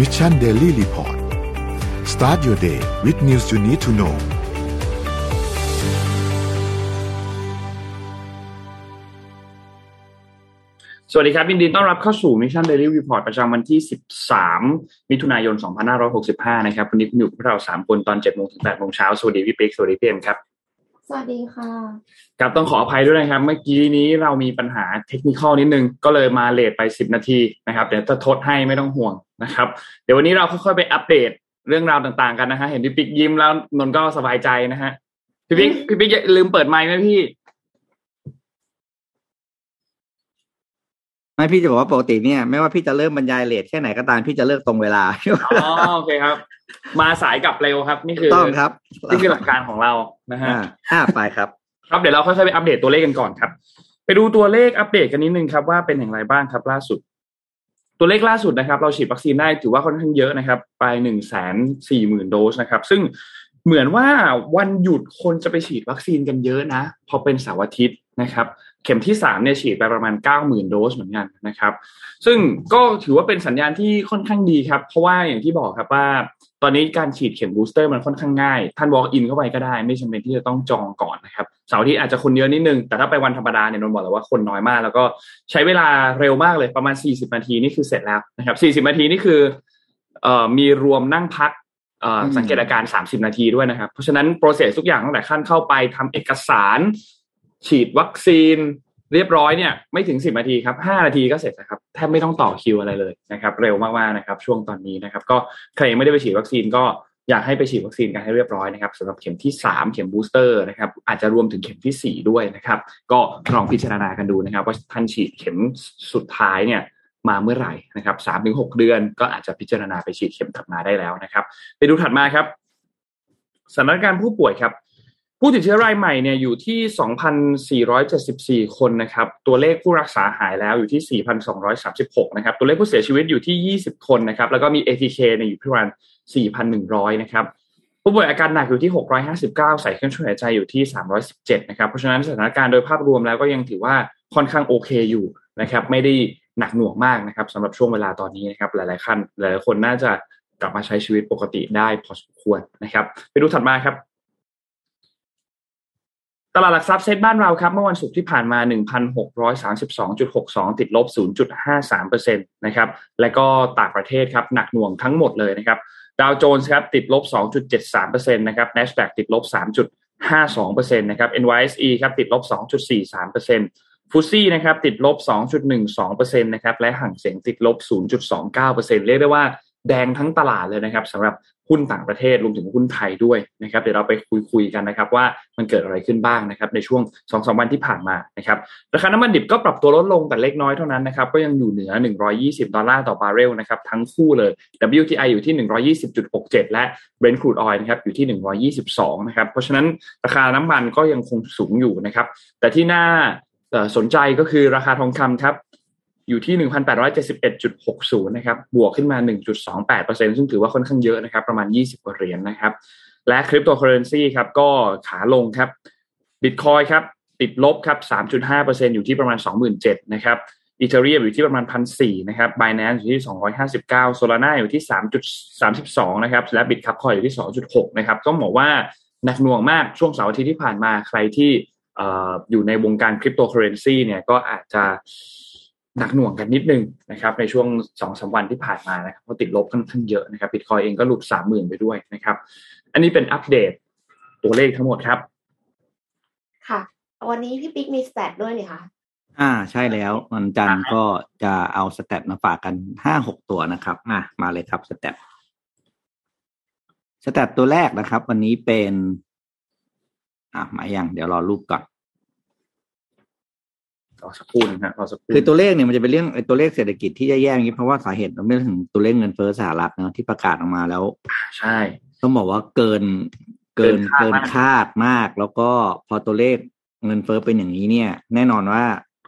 Mission Daily Report start your day with news you need to know สวัสดีครับยินดีต้อนรับเข้าสู่ Mission Daily Report ประจำวันที่ 13 มิถุนายน 2565 นะครับ วันนี้คุณอยู่กับเรา 3 คนตอน7โมงถึง8โมงเช้า สวัสดีพี่ปิ๊ก สวัสดีพี่เอ็มครับ สวัสดีค่ะครับต้องขออภัยด้วยนะครับ เมื่อกี้นี้เรามีปัญหาเทคนิคนิดนึง ก็เลยมาเลทไปสิบนาทีนะครับ เดี๋ยวจะทดให้ไม่ต้องห่วงนะครับ เดี๋ยววันนี้เราค่อยๆไปอัปเดตเรื่องราวต่างๆกันนะฮะ เห็นพี่ปิ๊กยิ้มแล้วนนท์ก็สบายใจนะฮะ พี่ปิ๊กพี่ปิ๊กลืมเปิดไมค์ไหมพี่ ไม่พี่จะบอกว่าปกติเนี่ยไม่ว่าพี่จะเริ่มบรรยายเลทแค่ไหนก็ตามพี่จะเลิกตรงเวลาอ๋อโอเคครับ มาสายกลับเร็วครับ นี่คือต้องครับนี่คือหลักการของเรานะฮะอ่าอ่าไปครับ ครับเดี๋ยวเราค่อยๆไปอัปเดตตัวเลขกันก่อนครับ ไปดูตัวเลขอัปเดตกันนิดนึงครับว่าเป็นอย่างไรบ้างครับล่าสุด ตัวเลขล่าสุดนะครับ เราฉีดวัคซีนได้ถือว่าค่อนข้างเยอะนะครับ ไปหนึ่งแสนสี่หมื่นโดสนะครับ ซึ่งเหมือนว่าวันหยุดคนจะไปฉีดวัคซีนกันเยอะนะ พอเป็นเสาร์อาทิตย์นะครับ เข็มที่สามเนี่ยฉีดไปประมาณเก้าหมื่นโดสเหมือนกันนะครับ ซึ่งก็ถือว่าเป็นสัญญาณที่ค่อนข้างดีครับ เพราะว่าอย่างที่บอกครับว่า ตอนนี้การฉีดเข็มบูสเตอร์มันค่อนข้างง่าย ท่าน walk in เข้าไปก็ได้ ไม่จำเป็นที่จะต้องจองก่อนนะครับเสาร์อาทิตย์อาจจะคนเยอะนิดนึง แต่ถ้าไปวันธรรมดาเนี่ยนนท์บอกเลยว่าคนน้อยมาก แล้วก็ใช้เวลาเร็วมากเลยประมาณ 40 นาทีนี่คือเสร็จแล้วนะครับ40 นาทีนี่คือเอ่อมีรวมนั่งพักเอ่อสังเกตอาการ 30 นาทีด้วยนะครับ เพราะฉะนั้น process ทุกอย่างตั้งแต่ขั้นเข้าไปทำเอกสาร ฉีดวัคซีนเรียบร้อยเนี่ยไม่ถึง10นาทีครับ5นาทีก็เสร็จนะครับแทบไม่ต้องต่อคิวอะไรเลยนะครับ เร็วมากๆนะครับ ช่วงตอนนี้นะครับ ก็ใครไม่ได้ไปฉีดวัคซีนก็อยากให้ไปฉีดวัคซีนกันให้เรียบร้อยนะครับสำหรับเข็มที่ 3 เข็มบูสเตอร์นะครับอาจจะรวมถึงเข็มที่ 4 ด้วยนะครับ ก็ลองพิจารณากันดูนะครับ ว่าท่านฉีดเข็มสุดท้ายเนี่ยมาเมื่อไหร่นะครับสามถึงหกเดือนก็อาจจะพิจารณาไปฉีดเข็มถัดมาได้แล้วนะครับ ไปดูถัดมาครับสถานการณ์ผู้ป่วยครับ ผู้ติดเชื้อรายใหม่เนี่ยอยู่ที่ 2,474 คนนะครับ ตัวเลขผู้รักษาหายแล้วอยู่ที่ 4,236 นะครับ ตัวเลขผู้เสียชีวิตอยู่ที่ 20 คนนะครับ แล้วก็มี ATK เนี่ยอยู่ที่ประมาณ 4,100 นะครับ ผู้ป่วยอาการหนักอยู่ที่ 659 ใส่เครื่องช่วยหายใจอยู่ที่ 317 นะครับ เพราะฉะนั้นสถานการณ์โดยภาพรวมแล้วก็ยังถือว่าค่อนข้างโอเคอยู่นะครับ ไม่ได้หนักหน่วงมากนะครับสำหรับช่วงเวลาตอนนี้นะครับ หลายๆขั้นหลายๆคนน่าจะกลับมาใช้ชีวิตปกติได้พอสมควรนะครับ ไปดูถัดมาครับ ตลาดหลักทรัพย์เซ็ตบ้านเราครับเมื่อวันศุกร์ที่ผ่านมา 1,632.62 ติดลบ 0.53%นะครับและก็ต่างประเทศครับหนักหน่วงทั้งหมดเลยนะครับดาวโจนส์ครับติดลบ 2.73%นะครับ NASDAQ ติดลบ 3.52%นะครับ NYSE ครับติดลบ 2.43%ฟุตซี่นะครับติดลบ 2.12%นะครับและห่างเสียงติดลบ 0.29%เรียกได้ว่าแดงทั้งตลาดเลยนะครับสำหรับ หุ้นต่างประเทศรวมถึงหุ้นไทยด้วยนะครับเดี๋ยวเราไปคุยคุยกันนะครับ ว่ามันเกิดอะไรขึ้นบ้างนะครับในช่วง2อสวันที่ผ่านมานะครับราคาน้ำมันดิบก็ปรับตัวลดลงแต่เล็กน้อยเท่านั้นนะครับก็ยังอยู่เหนือ 120 ดอลลาร์ต่อบาร์เรลนะครับทั้งคู่เลย WTI อยู่ที่ 120.67 และ Brent crude oil นะครับอยู่ที่ 122 นะครับเพราะฉะนั้นราคาน้ำมันก็ยังคงสูงอยู่นะครับแต่ที่น่าสนใจก็คือราคาทองคำครับ อยู่ที่ 1,871.60 นะครับ บวกขึ้นมา 1.28%ซึ่งถือว่าค่อนข้างเยอะนะครับ ประมาณ 20กว่าเหรียญนะครับ และคริปโตเคอเรนซีครับ ก็ขาลงครับ บิตคอยน์ครับ ติดลบครับ 3.5%อยู่ที่ประมาณ 27,000นะครับอีเทเรียมอยู่ที่ประมาณ1,400นะครับ Binance อยู่ที่259 Solana อยู่ที่3.32นะครับ และ Bitcoin อยอยู่ที่2.6นะครับ ก็บอกว่าหนักหน่วงมากช่วงเสาร์อาทิตย์ที่ผ่านมาใครที่อยู่ในวงการคริปโตเคอเรนซีเนี่ยก็อาจจะ หนักหน่วงกันนิดนึงนะครับในช่วงสองสาวันที่ผ่านมานะครับเพราะติดลบค่อนข้างเยอะนะครับบิตคอยเองก็หลุดสามหมื่นไปด้วยนะครับ อันนี้เป็นอัปเดตตัวเลขทั้งหมดครับ ค่ะ วันนี้พี่ปิ๊กมี stat ด้วยนี่คะอ่าใช่แล้ววันจันทร์ก็จะเอา stat มาฝากกันห้าหกตัวนะครับอะมาเลยครับ stat stat ตัวแรกนะครับ วันนี้เป็น อะมาอย่างเดี๋ยวรอรูปก่อน รอสักครู่นึงฮะรอสักครู่คือตัวเลขเนี่ยมันจะเป็นเรื่องไอ้ตัวเลขเศรษฐกิจที่แย่ๆอย่างนี้เพราะว่าสาเหตุมันเรื่องถึงตัวเลขเงินเฟ้อสหรัฐเนาะที่ประกาศออกมาแล้ว ใช่ ต้องบอกว่าเกินเกินเกิเกินนคาคาดดมาก แล้วก็พอตัวเลขเงินเฟ้อเป็นอย่างนี้เนี่ย แน่นอนว่า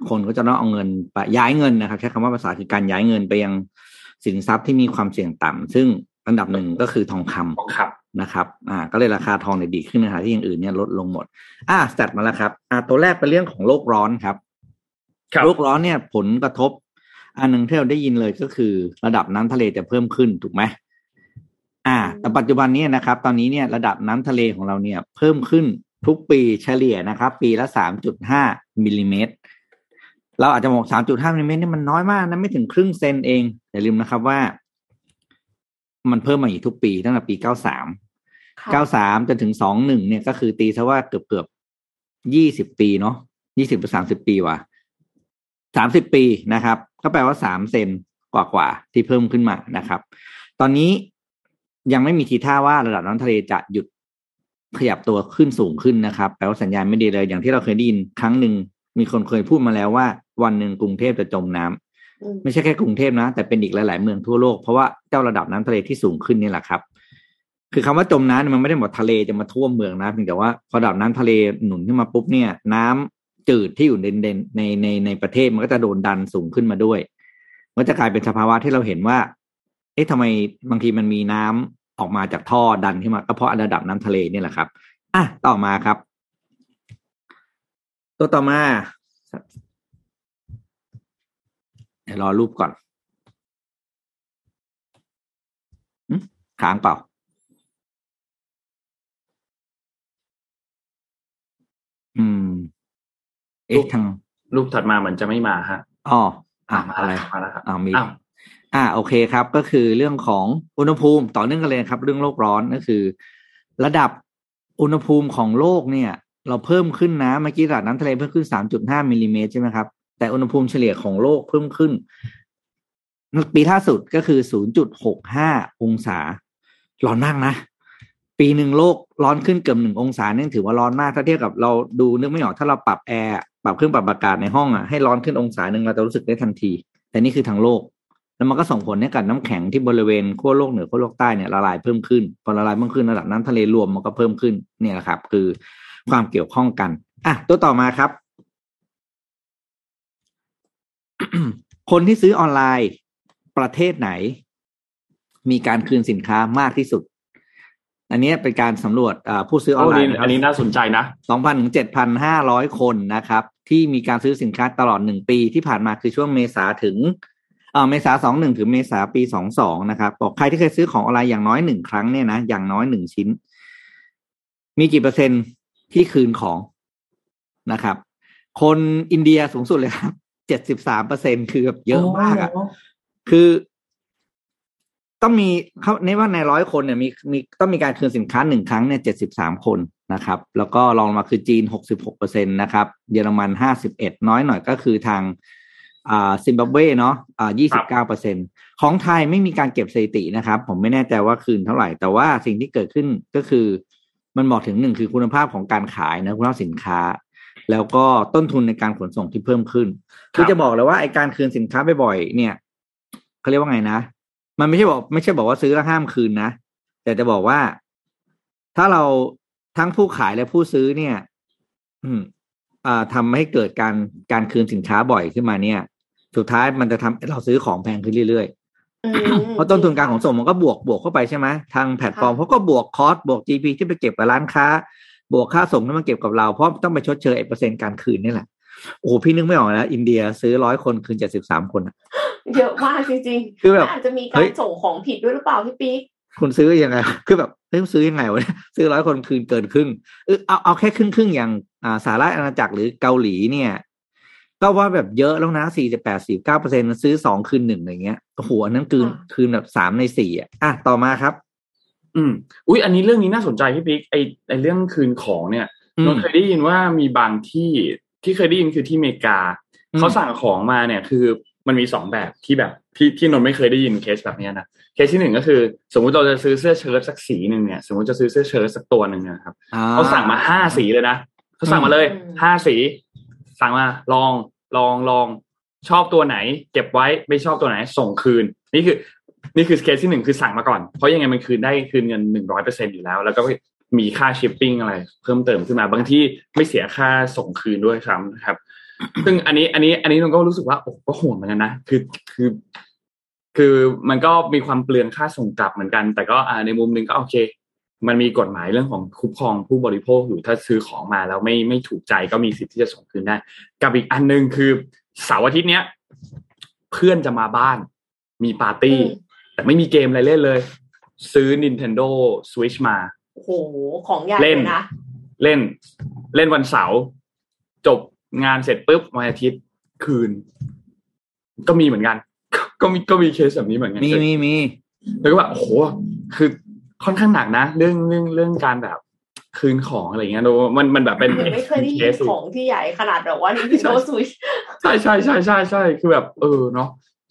คนก็จะต้องเอาเงินไปย้ายเงินนะครับใช้คำว่าภาษาคือการย้ายเงินไปยังสินทรัพย์ที่มีความเสี่ยงต่ำซึ่งอันดับหนึ่งก็คือทองคำของขับนะครับ อ่า ก็เลยราคาทองเนี่ยดีขึ้นนะคะที่อย่างอื่นเนี่ยลดลงหมด อ่าสแตทมาแล้วครับ อ่าตัวแรกเป็นเรื่องของโลกร้อนครับครับ โลกร้อนเนี่ยผลกระทบ อันหนึ่งที่เราได้ยินเลยก็คือระดับน้ำทะเลจะเพิ่มขึ้นถูกไหมอ่า แต่ปัจจุบันนี้นะครับ ตอนนี้เนี่ยระดับน้ำทะเลของเราเนี่ย เพิ่มขึ้นทุกปีเฉลี่ยนะครับ ปีละสามจุดห้ามิลลิเมตร เราอาจจะบอกสามจุดห้ามิลลิเมตรนี่มันน้อยมากนะไม่ถึงครึ่งเซนเอง อย่าลืมนะครับว่า มันเพิ่มมาอีกทุกปีตั้งแต่ปีเก้าสามค่ะเก้าสามจนถึงสองหนึ่งเนี่ยก็คือตีซะว่าเกือบเกือบยี่สิบปีเนาะยี่สิบหรือสามสิบปีว่ะ สามสิบปีนะครับ ก็แปลว่าสามเซนกว่ากว่าๆที่เพิ่มขึ้นมานะครับ ตอนนี้ยังไม่มีทีท่าว่าระดับน้ำทะเลจะหยุดขยับตัวขึ้นสูงขึ้นนะครับ แปลว่าสัญญาณไม่ดีเลย อย่างที่เราเคยได้ยินครั้งหนึ่งมีคนเคยพูดมาแล้วว่า วันหนึ่งกรุงเทพจะจมน้ำอืมไม่ใช่แค่กรุงเทพนะ แต่เป็นอีกหลาย ๆ เมืองทั่วโลก เพราะว่าเจ้าระดับน้ำทะเลที่สูงขึ้นนี่แหละครับ คือคำว่าจมน้ำเนี่ยมันไม่ได้บอกทะเลจะมาท่วมเมืองนะเพียงแต่ว่าพอระดับน้ำทะเลหนุนขึ้นมาปุ๊บเนี่ย น้ำ จืดที่อยู่ในในในในในประเทศมันก็จะโดนดันสูงขึ้นมาด้วยมันก็จะกลายเป็นสภาวะที่เราเห็นว่า เอ๊ะทำไมบางทีมันมีน้ำออกมาจากท่อดันขึ้นมาก็เพราะระดับน้ำทะเลนี่แหละครับ อะต่อมาครับ ตัวต่อมาเดี๋ยวรอรูปก่อนหึค้างเปล่าอืม เอ๊ะทางรูปถัดมาเหมือนจะไม่มาฮะอ๋ออะมาอะไรแล้วมาแล้วครับอ่ามีอ้าวอ่าโอเคครับ ก็คือเรื่องของอุณหภูมิต่อเนื่องกันเลยครับ เรื่องโลกร้อนก็คือ ระดับอุณหภูมิของโลกเนี่ย เราเพิ่มขึ้นนะเมื่อกี้ระดับน้ำทะเลเพิ่มขึ้น3.5มิลลิเมตรใช่ไหมครับแต่อุณหภูมิเฉลี่ยของโลกเพิ่มขึ้น ปีล่าสุดก็คือ0.65องศาร้อนมากนะ ปีหนึ่งโลกร้อนขึ้นเกือบหนึ่งองศาเนี่ยถือว่าร้อนมากถ้าเทียบกับเราดูนึกไม่ออกถ้าเราปรับแอร์ปรับเครื่องปรับอากาศในห้องอะให้ร้อนขึ้นองศาหนึ่งเราจะรู้สึกได้ทันที แต่นี่คือทั้งโลก แล้วมันก็ส่งผลให้กับน้ำแข็งที่บริเวณขั้วโลกเหนือขั้วโลกใต้เนี่ยละลายเพิ่มขึ้นพอละลายเพิ่มขึ้นระดับน้ำทะเลรวมมันก็เพิ่มขึ้นเนี่ยแหละครับ คือความเกี่ยวข้องกันอะตัวต่อมาครับ คนที่ซื้อออนไลน์ประเทศไหน มีการคืนสินค้ามากที่สุด อันนี้เป็นการสำรวจอ่าผู้ซื้อออนโอ้ไลนี่น์นะคอัรับนนี้น่าสนใจนะสองพันถึงเจ็ดพันห้าร้อยคนนะครับ ที่มีการซื้อสินค้าตลอดหนึ่งปีที่ผ่านมาคือช่วงเมษาถึงเอ่อเมษาสองหนึ่งถึงเมษาปีสองสองนะครับบอกใครที่เคยซื้อของออนไลน์อย่างน้อยหนึ่งครั้งเนี่ยนะอย่างน้อยหนึ่งชิ้น มีกี่เปอร์เซ็นต์ที่คืนของนะครับ คนอินเดียสูงสุดเลยครับเจ็ดสิบสามเปอร์เซ็นต์คือแบบเยอะมากอะคือ ต้องมีเขาในว่าในร้อยคนเนี่ยมีมีต้องมีการคืนสินค้าหนึ่งครั้งเนี่ยเจ็ดสิบสามคนนะครับ แล้วก็รองลงมาคือจีนหกสิบหกเปอร์เซ็นต์นะครับ เยอรมันห้าสิบเอ็ดน้อยหน่อยก็คือทางอ่าซิมบับเวเนาะอ่ายี่สิบเก้าเปอร์เซ็นต์ของไทยไม่มีการเก็บสถิตินะครับ ผมไม่แน่ใจว่าคืนเท่าไหร่ แต่ว่าสิ่งที่เกิดขึ้นก็คือมันบอกถึงหนึ่งคือคุณภาพของการขายนะคุณภาพสินค้า แล้วก็ต้นทุนในการขนส่งที่เพิ่มขึ้น คือจะบอกเลยว่าไอการคืนสินค้าบ่อยๆเนี่ยเขาเรียกว่าไงนะ มันไม่ใช่บอก ไม่ใช่บอกว่าซื้อแล้วห้ามคืนนะ แต่จะบอกว่าถ้าเราทั้งผู้ขายและผู้ซื้อเนี่ย อืมอ่าทำให้เกิดการการคืนสินค้าบ่อยขึ้นมาเนี่ย สุดท้ายมันจะทำให้เราซื้อของแพงขึ้นเรื่อยๆอืมเพราะต้นทุนการขนส่งมันก็บวกบวกเข้าไปใช่ไหมทางแพลตฟอร์มค่ะเขาก็บวก cost บวก GP ที่ไปเก็บกับร้านค้า บวกค่าส่งที่มาเก็บกับเราเพราะต้องไปชดเชยเปอร์เซ็นต์การคืนนี่แหละ โอ้โหพี่นึกไม่ออกแล้วอินเดียซื้อร้อยคนคืนเจ็ดสิบสามคนอะเยอะมากจริงๆคือแบบอาจจะมีเฮ้ยการส่งของผิดด้วยหรือเปล่าพี่ปิ๊กคุณซื้อยังไง คือแบบเฮ้ยซื้อยังไงวะเนี่ยซื้อร้อยคนคืนเกินครึ่งเออเอาเอาแค่ครึ่งครึ่งๆอย่างอ่าสหราชอาณาจักรหรือเกาหลีเนี่ย ก็ว่าแบบเยอะแล้วนะสี่สิบแปดสิบเก้าเปอร์เซ็นต์ซื้อสองคืนหนึ่งอะไรเงี้ยโอ้โหอันนั้นคืนค่ะคืนแบบสามในสี่อะอะต่อมาครับ อืมอุ้ยอันนี้เรื่องนี้น่าสนใจพี่ปิ๊กไอ้ไอ้เรื่องคืนของเนี่ยอืมนนท์เคยได้ยินว่ามีบางที่ ที่เคยได้ยินคือที่อเมริกาอืมเขาสั่งของมาเนี่ยคือมันมีสองแบบที่แบบที่ที่นนท์ไม่เคยได้ยินเคสแบบเนี้ยนะเคสที่หนึ่งก็คือ สมมุติเราจะซื้อเสื้อเชิ้ตสักสีหนึ่งเนี่ยสมมติจะซื้อเสื้อเชิ้ตสักตัวหนึ่งนะครับอ่าเขาสั่งมาห้าสีเลยนะเขาสั่งมาเลยอืมห้าสี สั่งมาลองลองลองชอบตัวไหน เก็บไว้ไม่ชอบตัวไหน ส่งคืน นี่คือ นี่คือเคสที่หนึ่งคือสั่งมาก่อน เพราะยังไงมันคืนได้คืนเงินหนึ่งร้อยเปอร์เซ็นอยู่แล้ว แล้วก็ มีค่าชิปปิ้งอะไรเพิ่มเติมขึ้นมา บางที่ไม่เสียค่าส่งคืนด้วยซ้ำนะครับ ซึ่งอันนี้อันนี้อันนี้นนก็รู้สึกว่าโอ้ก็โหดเหมือนกันนะคือคือ คือมันก็มีความเปลืองค่าส่งกลับเหมือนกัน แต่ก็อ่าในมุมหนึ่งก็โอเค มันมีกฎหมายเรื่องของคุ้มครองผู้บริโภคอยู่ถ้าซื้อของมาแล้วไม่ไม่ถูกใจก็มีสิทธิ์ที่จะส่งคืนได้ กับอีกอันหนึงคือเสาร์อาทิตย์เนี้ยเพื่อนจะมาบ้าน มีปาร์ตี้อืมแต่ไม่มีเกมอะไรเล่นเลย ซื้อ Nintendo Switch มา โอ้โหของใหญ่เล่นเลยนะ เล่น เล่นวันเสาร์จบงานเสร็จปุ๊บวันอาทิตย์คืน ก็มีเหมือนกัน ก็มีก็มีเคสแบบนี้เหมือนกันมีมีมีแล้วก็แบบโอ้โหคือค่อนข้างหนักนะ เรื่องเรื่องเรื่องการแบบคืนของอะไรเงี้ยดูมันมันแบบเป็นไม่เคยได้ยิเคนสของที่ใหญ่ขนาดแบบว่า Nintendo Switch ใช่ใช่ใช่ใช่ใช่คือแบบ เออเนาะ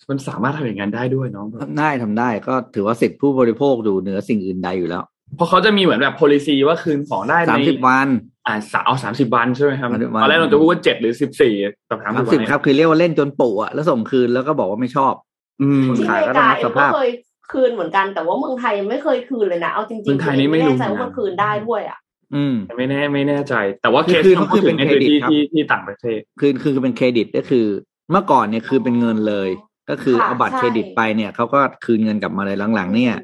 มันสามารถทำอย่างนั้นได้ด้วยเนาะทำได้ทำได้ก็ถือว่าสิทธิผู้บริโภคอยู่เหนือสิ่งอื่นใดอยู่แล้ว เพราะเขาจะมีเหมือนแบบ policy ว่าคืนของได้สามในสิบวัน อ่าสามเอาสามสิบวันใช่ไหมครับ30วันตอนแรกเราจะพูดว่าเจ็ดหรือสิบสี่แต่สามสามสิสิบบวันครับ คือเรียกว่าเล่นจนปู่อะแล้วส่งคืนแล้วก็บอกว่าไม่ชอบ อืมที่ขาอยเมก็ต้อริงการับเอสงก็ภาพเคยคืนเหมือนกันแต่ว่าเมืองไทยยังไม่เคยคืนเลยนะเอาจริงๆเมืองไทยนี่ไม่ไม่รู้แน่ใจเหมือนกันว่ามันคืนได้ด้วยอะอืมไม่แน่ไม่แน่ใจ แต่ว่าเคคือสคือที่เราพูดถึงคือเป็นเนี่ยคือที่เครดิตครับที่ที่ต่างประเทศคือคือคือเป็นเครดิตก็คือเมื่อก่อนเนี่ยคือเป็นเงินเลย ก็คือค่ะเอาบัตรใช่เครดิตไปเนี่ยเขาก็คืนเงินกลับมาเลยหลังๆ เนี่ย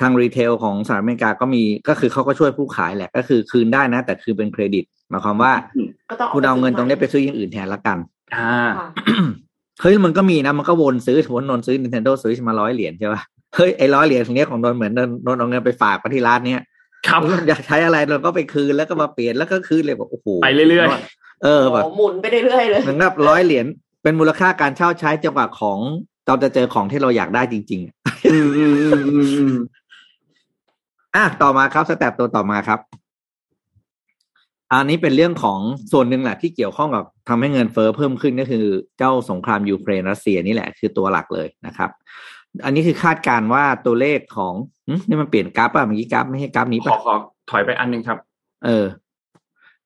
ทาง retail ของสหรัฐอเมริกาก็มีก็คือเขาก็ช่วยผู้ขายแหละ ก็คือคืนได้นะ แต่คือเป็นเครดิตหมายความว่าก็ต้องคุณเอาเงินตรงนี้ไปซื้ออย่างอื่นแทนละกัน อ่าค่ะเฮ้ยมันก็มีนะ มันก็วนซื้อวนนนซื้อ Nintendo Switch มาร้อยเหรียญใช่ป่ะเฮ้ยไอ้ร้อยเหรียญตรงเนี้ยของนนเหมือนนนนนเอาเงินไปฝากไปที่ร้านเนี้ยครับอยากใช้อะไรเราก็ไปคืนแล้วก็มาเปลี่ยนแล้วก็คืนเลยบอกโอ้โหไปเรื่อยเออแบบโอ้หมุนไปเรื่อยๆเลยเหมือนกับร้อยเหรียญเป็นมูลค่าการเช่าใช้จังหวะของเราจะเจอของที่เราอยากได้จริง ๆ อืมอืมอืมอืมอืมอะต่อมาครับสแตทตัวต่อมาครับ อันนี้เป็นเรื่องของส่วนหนึ่งแหละที่เกี่ยวข้องกับทำให้เงินเฟ้อเพิ่มขึ้นก็คือเจ้าสงครามยูเครนรัสเซียนี่แหละคือตัวหลักเลยนะครับ อันนี้คือคาดการณ์ว่าตัวเลขของหึนี่มันเปลี่ยนกราฟป่ะเมื่อกี้กราฟไม่ใช่กราฟนี้ขอป่ะขอถอยไปอันหนึงครับ เออ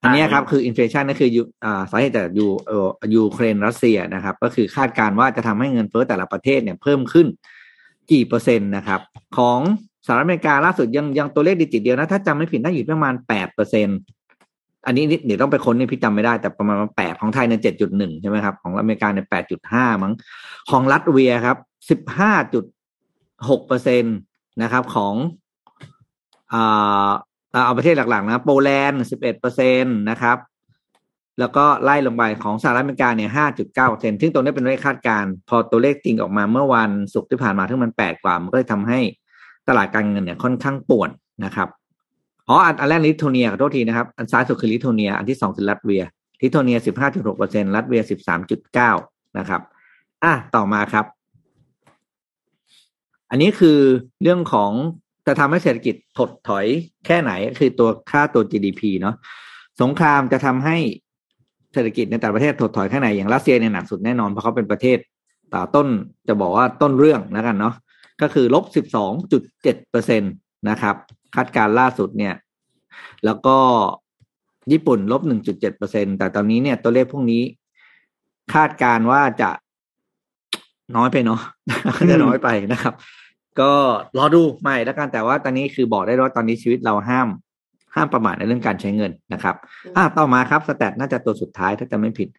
อันเนี้ยครับคือ inflation นั่นคือยูอ่าสาเหตุจากยูเอ่อยูเครนรัสเซียนะครับ ก็คือคาดการณ์ว่าจะทำให้เงินเฟ้อแต่ละประเทศเนี่ยเพิ่มขึ้นกี่เปอร์เซ็นต์นะครับ ของ สหรัฐอเมริกาล่าสุดยังยังตัวเลข digit เดียวนะ ถ้าจำไม่ผิดน่าจะอยู่ประมาณแปดเปอร์เซ็นอันนี้เดี๋ยวต้องไปค้นนี่พี่จำไม่ได้แต่ประมาณแปดของไทยเนี่ยเจ็ดจุดหนึ่งใช่ไหมครับ ของอเมริกาเนี่ยแปดจุดห้ามั้งของลัตเวียครับสิบห้าจุดหกเปอร์เซ็นตนะครับของอ่าเอาประเทศหลักๆนะโปแลนด์สิบเอ็ดเปอร์เซ็นตนะครับ แล้วก็ไล่ลงไปของสหรัฐอเมริกาเนี่ยห้าจุดเก้าเปอร์เซ็นซึ่งตัวนี้เป็นเลขคาดการณ์พอตัวเลขจริงออกมาเมื่อวันศุกร์ที่ผ่านมาที่มันแปดกว่า มันก็เลยทำให้ ตลาดการเงินเนี่ยค่อนข้างป่วนนะครับอ๋ออันอันแรกลิทัวเนียขอโทษทีนะครับ อันซ้ายสุดคือลิทัวเนีย อันที่สองคือลัตเวียลิทัวเนียสิบห้าจุดหกเปอร์เซ็นลัตเวียสิบสามจุดเก้านะครับ อะต่อมาครับ อันนี้คือเรื่องของจะทำให้เศรษฐกิจถดถอยแค่ไหนก็คือตัวค่าตัว GDP เนาะสงครามจะทำให้เศรษฐกิจในแต่ละประเทศถดถอยแค่ไหนอย่างรัสเซียเนี่ยหนักสุดแน่นอนเพราะเขาเป็นประเทศต่าต้นจะบอกว่าต้นเรื่องแล้วกันเนาะ ก็คือลบสิบสองจุดเจ็ดเปอร์เซ็นตนะครับคาดการณ์ล่าสุดเนี่ย แล้วก็ญี่ปุ่นลบหนึ่งจุดเจ็ดเปอร์เซ็นแต่ตอนนี้เนี่ยตัวเลขพวกนี้ คาดการณ์ว่าจะน้อยไปเนาะจะน้อยไปนะครับ ก็รอดูใหม่แล้วกันแต่ว่าตอนนี้คือบอกได้ว่าตอนนี้ชีวิตเราห้าม ห้ามประมาทในเรื่องการใช้เงินนะครับ อะต่อมาครับสแตทน่าจะตัวสุดท้ายถ้าจะไม่ผิด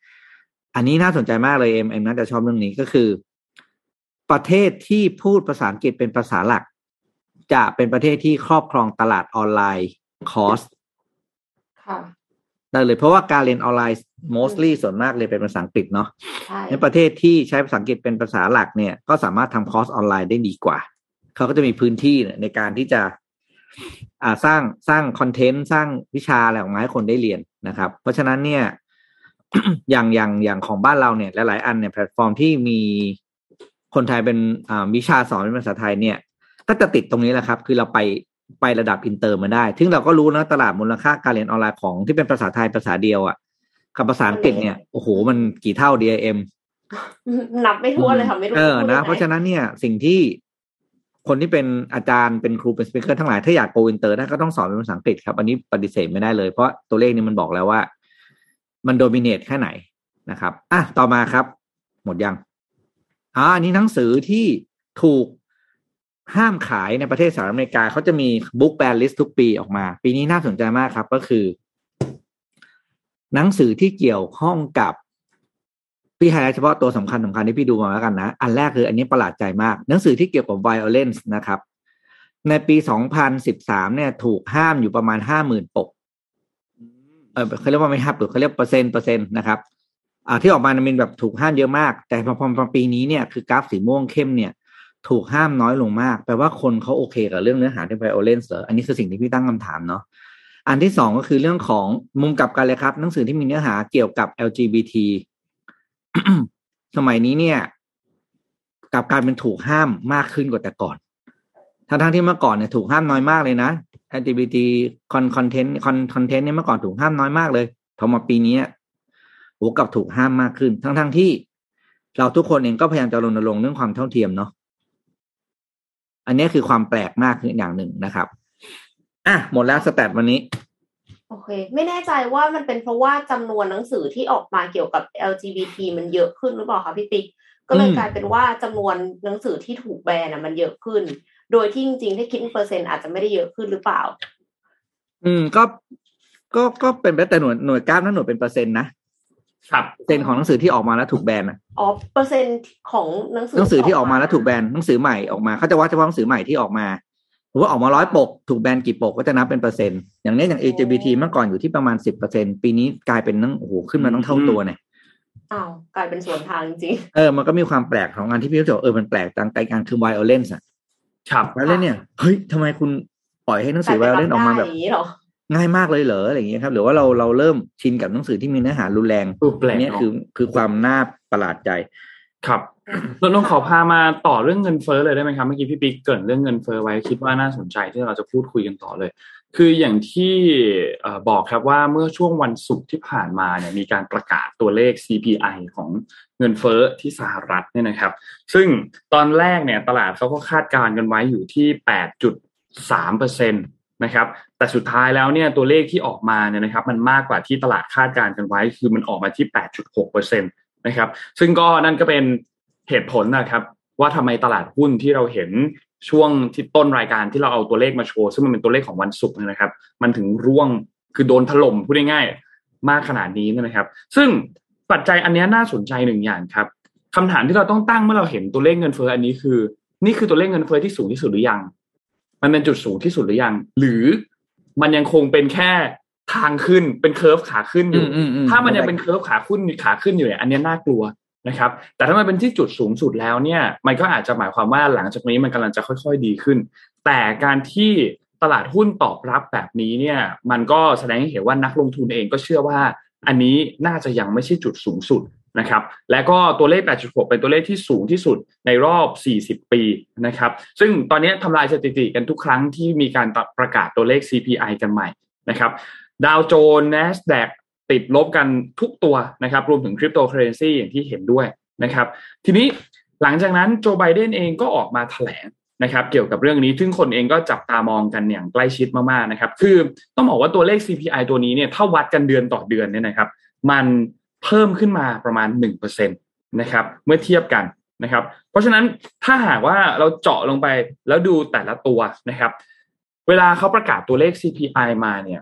อันนี้น่าสนใจมากเลยเอ็มเอ็มน่าจะชอบเรื่องนี้ก็คือ ประเทศที่พูดภาษาอังกฤษเป็นภาษาหลัก จะเป็นประเทศที่ครอบครองตลาด online course ค่ะได้เลยเพราะว่าการเรียนออนไลน์ mostly ส่วนมากเรียนเป็นภาษาอังกฤษเนาะใช่ในประเทศที่ใช้ภาษาอังกฤษเป็นภาษาหลักเนี่ย ก็สามารถทำคอร์สออนไลน์ได้ดีกว่า เขาก็จะมีพื้นที่เนี่ยในการที่จะอ่าสร้างสร้างคอนเทนต์สร้างวิชาอะไรออกมาให้คนได้เรียนนะครับ เพราะฉะนั้นเนี่ยอย่างอย่างอย่างของบ้านเราเนี่ยหลายๆอันเนี่ยแพลตฟอร์มที่มี คนไทยเป็นอ่าวิชาสอนเป็นภาษาไทยเนี่ย ก็จะติดตรงนี้แหละครับ คือเราไปไประดับอินเตอร์ไม่ได้ซึ่งเราก็รู้นะตลาดมูลค่าการเรียนออนไลน์ของที่เป็นภาษาไทยภาษาเดียวอะกับภาษาอังกฤษเนี่ยโอ้โหมันกี่เท่า ดิเอ็ม นับไม่ถ้วนเลยค่ะไม่รู้เออพูดนะยังไงเพราะฉะนั้นเนี่ยสิ่งที่คนที่เป็นอาจารย์เป็นครูเป็น speaker ทั้งหลายถ้าอยากโกอินเตอร์ได้ก็ต้องสอนเป็นภาษาอังกฤษครับ อันนี้ปฏิเสธไม่ได้เลย เพราะตัวเลขนี้มันบอกแล้วว่า มัน dominate แค่ไหนนะครับ อะต่อมาครับ หมดยัง อ่าอันนี้หนังสือที่ถูกห้ามขายในประเทศสหรัฐอเมริกาเขาจะมี book ban list ทุกปีออกมา ปีนี้น่าสนใจมากครับ ก็คือ หนังสือที่เกี่ยวข้องกับพี่ไฮไลท์เฉพาะตัวสำคัญสำคัญที่พี่ดูมาแล้วกันนะ อันแรกคืออันนี้ประหลาดใจมาก หนังสือที่เกี่ยวกับ violence นะครับ ในปี 2013 เนี่ย ถูกห้ามอยู่ประมาณ 50,000ปก เออเขาเรียกว่าไม่ห้าปกเขาเรียกเปอร์เซ็นต์เปอร์เซ็นต์นะครับ อ่าที่ออกมามันแบบถูกห้ามเยอะมาก แต่พอพอปีนี้เนี่ยคือกราฟสีม่วงเข้มเนี่ย ถูกห้ามน้อยลงมาก แปลว่าคนเขาโอเคกับเรื่องเนื้อหาที่ไ v โอเลนส์เหรออันนี้คือสิ่งที่พี่ตั้งคำถามเนาะอันที่สองก็คือเรื่องของมุมกลับกันเลยครับ หนังสือที่มีเนื้อหาเกี่ยวกับ LGBT สมัยนี้เนี่ยกลับกลายเป็นถูกห้ามมากขึ้นกว่าแต่ก่อน ทั้งทั้งที่เมื่อก่อนเนี่ยถูกห้ามน้อยมากเลยนะ LGBT คอนคอนเทนต์คอนคอนเทนต์เนี่ยเมื่อก่อนถูกห้ามน้อยมากเลยพอมาปีนี้ โอ้กับถูกห้ามมากขึ้น ทั้งทั้งที่ เราทุกคนเองก็พยายามจะรณรงค์เรื่องความเท่าเทียมเนาะอันนี้คือความแปลกมากคืออย่างหนึ่งนะครับ อะหมดแล้วสแตทวันนี้ โอเค ไม่แน่ใจว่ามันเป็นเพราะว่าจำนวนหนังสือที่ออกมาเกี่ยวกับ LGBT มันเยอะขึ้นหรือเปล่าคะพี่ปิ๊กก็เลยกลายเป็นว่าจำนวนหนังสือที่ถูกแบนอะมันเยอะขึ้น โดยที่จริงๆถ้าคิดเป็นเปอร์เซ็นต์อาจจะไม่ได้เยอะขึ้นหรือเปล่า อืมก็ก็ก็เป็นแต่หน่วยหน่วยกราฟนั้นหน่วยเป็นเปอร์เซ็นต์นะ ครับเปอร์เซ็นต์ของหนังสือที่ออกมาแล้วถูกแบนอะอ๋อเปอร์เซ็นต์ของหนังสือหนังสือที่ออกมาแล้วถูกแบนหนังสือใหม่ออกมาเขาจะวัดเฉพาะหนังสือใหม่ที่ออกมาหรือว่าออกมาร้อยปก ถูกแบนกี่ปกก็จะนับเป็นเปอร์เซ็นต์อย่างนี้อย่าง LGBT เมื่อก่อนอยู่ที่ประมาณสิบเปอร์เซ็นปีนี้กลายเป็นนั่งโอ้โหขึ้นมาต้องเท่าตัวเนี่ยอ้าวกลายเป็นสวนทางจริงเออมันก็มีความแปลกของงานที่พี่รู้สึกเออมันแปลกต่างกันคือ violence อะครับ violence เนี่ยเฮ้ยทำไมคุณปล่อยให้หนังสือ violence ออกมาแบบย่า งนี้หรอง่ายมากเลยเหรออะไรอย่างเงี้ยครับหรือว่าเราเราเริ่มชินกับหนังสือที่มีเนื้อหารุนแรงรูปแปลกอันนี้เนาะคือคือความน่าประหลาดใจ ครับนนท์ขอพามาต่อเรื่องเงินเฟ้อเลยได้ไหมครับเมื่อกี้พี่ปิ๊กเกรินเรื่องเงินเฟ้อไว้คิดว่าน่าสนใจที่เราจะพูดคุยกันต่อเลย คืออย่างที่เอ่อบอกครับว่าเมื่อช่วงวันศุกร์ที่ผ่านมาเนี่ยมีการประกาศตัวเลข CPI ของเงินเฟ้อที่สหรัฐเนี่ยนะครับ ซึ่งตอนแรกเนี่ยตลาดเขาก็คาดการณ์กันไว้อยู่ที่ 8.3เปอร์เซ็นต์ นะครับแต่สุดท้ายแล้วเนี่ยตัวเลขที่ออกมาเนี่ยนะครับมันมากกว่าที่ตลาดคาดการณ์กันไว้ คือมันออกมาที่ 8.6เปอร์เซ็นต์นะครับซึ่งก็นั่นก็เป็นเหตุผลนะครับว่าทำไมตลาดหุ้นที่เราเห็นช่วงที่ต้นรายการที่เราเอาตัวเลขมาโชว์ ซึ่งมันเป็นตัวเลขของวันศุกร์นะครับ มันถึงร่วงคือโดนถล่มพูดง่ายๆมากขนาดนี้นะครับ ซึ่งปัจจัยอันนี้น่าสนใจหนึ่งอย่างครับคำถามที่เราต้องตั้งเมื่อเราเห็นตัวเลขเงินเฟ้ออันนี้คือ นี่คือตัวเลขเงินเฟ้อที่สูงที่สุดหรือยัง มันเป็นจุดสูงที่สุดหรือยัง หรือมันยังคงเป็นแค่ทางขึ้นเป็น curve ขาขึ้นอยู่อืมอืมอืมถ้ามันยังเป็น curve ขาขึ้นขาขึ้นอยู่เนี่ยอันเนี้ยน่ากลัวนะครับ แต่ถ้ามันเป็นที่จุดสูงสุดแล้วเนี่ย มันก็อาจจะหมายความว่าหลังจากนี้มันกำลังจะค่อยๆดีขึ้น แต่การที่ตลาดหุ้นตอบรับแบบนี้เนี่ย มันก็แสดงให้เห็นว่านักลงทุนเองก็เชื่อว่า อันนี้น่าจะยังไม่ใช่จุดสูงสุด นะครับ และก็ตัวเลข 8.6 เป็นตัวเลขที่สูงที่สุดในรอบ 40 ปีนะครับ ซึ่งตอนนี้ทำลายสถิติกันทุกครั้งที่มีการประกาศตัวเลข CPI กันใหม่นะครับ ดาวโจนส์ NASDAQ ติดลบกันทุกตัวนะครับ รวมถึงคริปโตเคอเรนซีอย่างที่เห็นด้วยนะครับ ทีนี้หลังจากนั้นโจไบเดนเองก็ออกมาแถลงนะครับเกี่ยวกับเรื่องนี้ซึ่งคนเองก็จับตามองกันอย่างใกล้ชิดมากๆนะครับ คือต้องบอกว่าตัวเลข CPI ตัวนี้เนี่ยถ้าวัดกันเดือนต่อเดือนเนี่ยนะครับ มัน เพิ่มขึ้นมาประมาณ1%นะครับเมื่อเทียบกันนะครับ เพราะฉะนั้นถ้าหากว่าเราเจาะลงไปแล้วดูแต่ละตัวนะครับ เวลาเขาประกาศตัวเลข CPI มาเนี่ย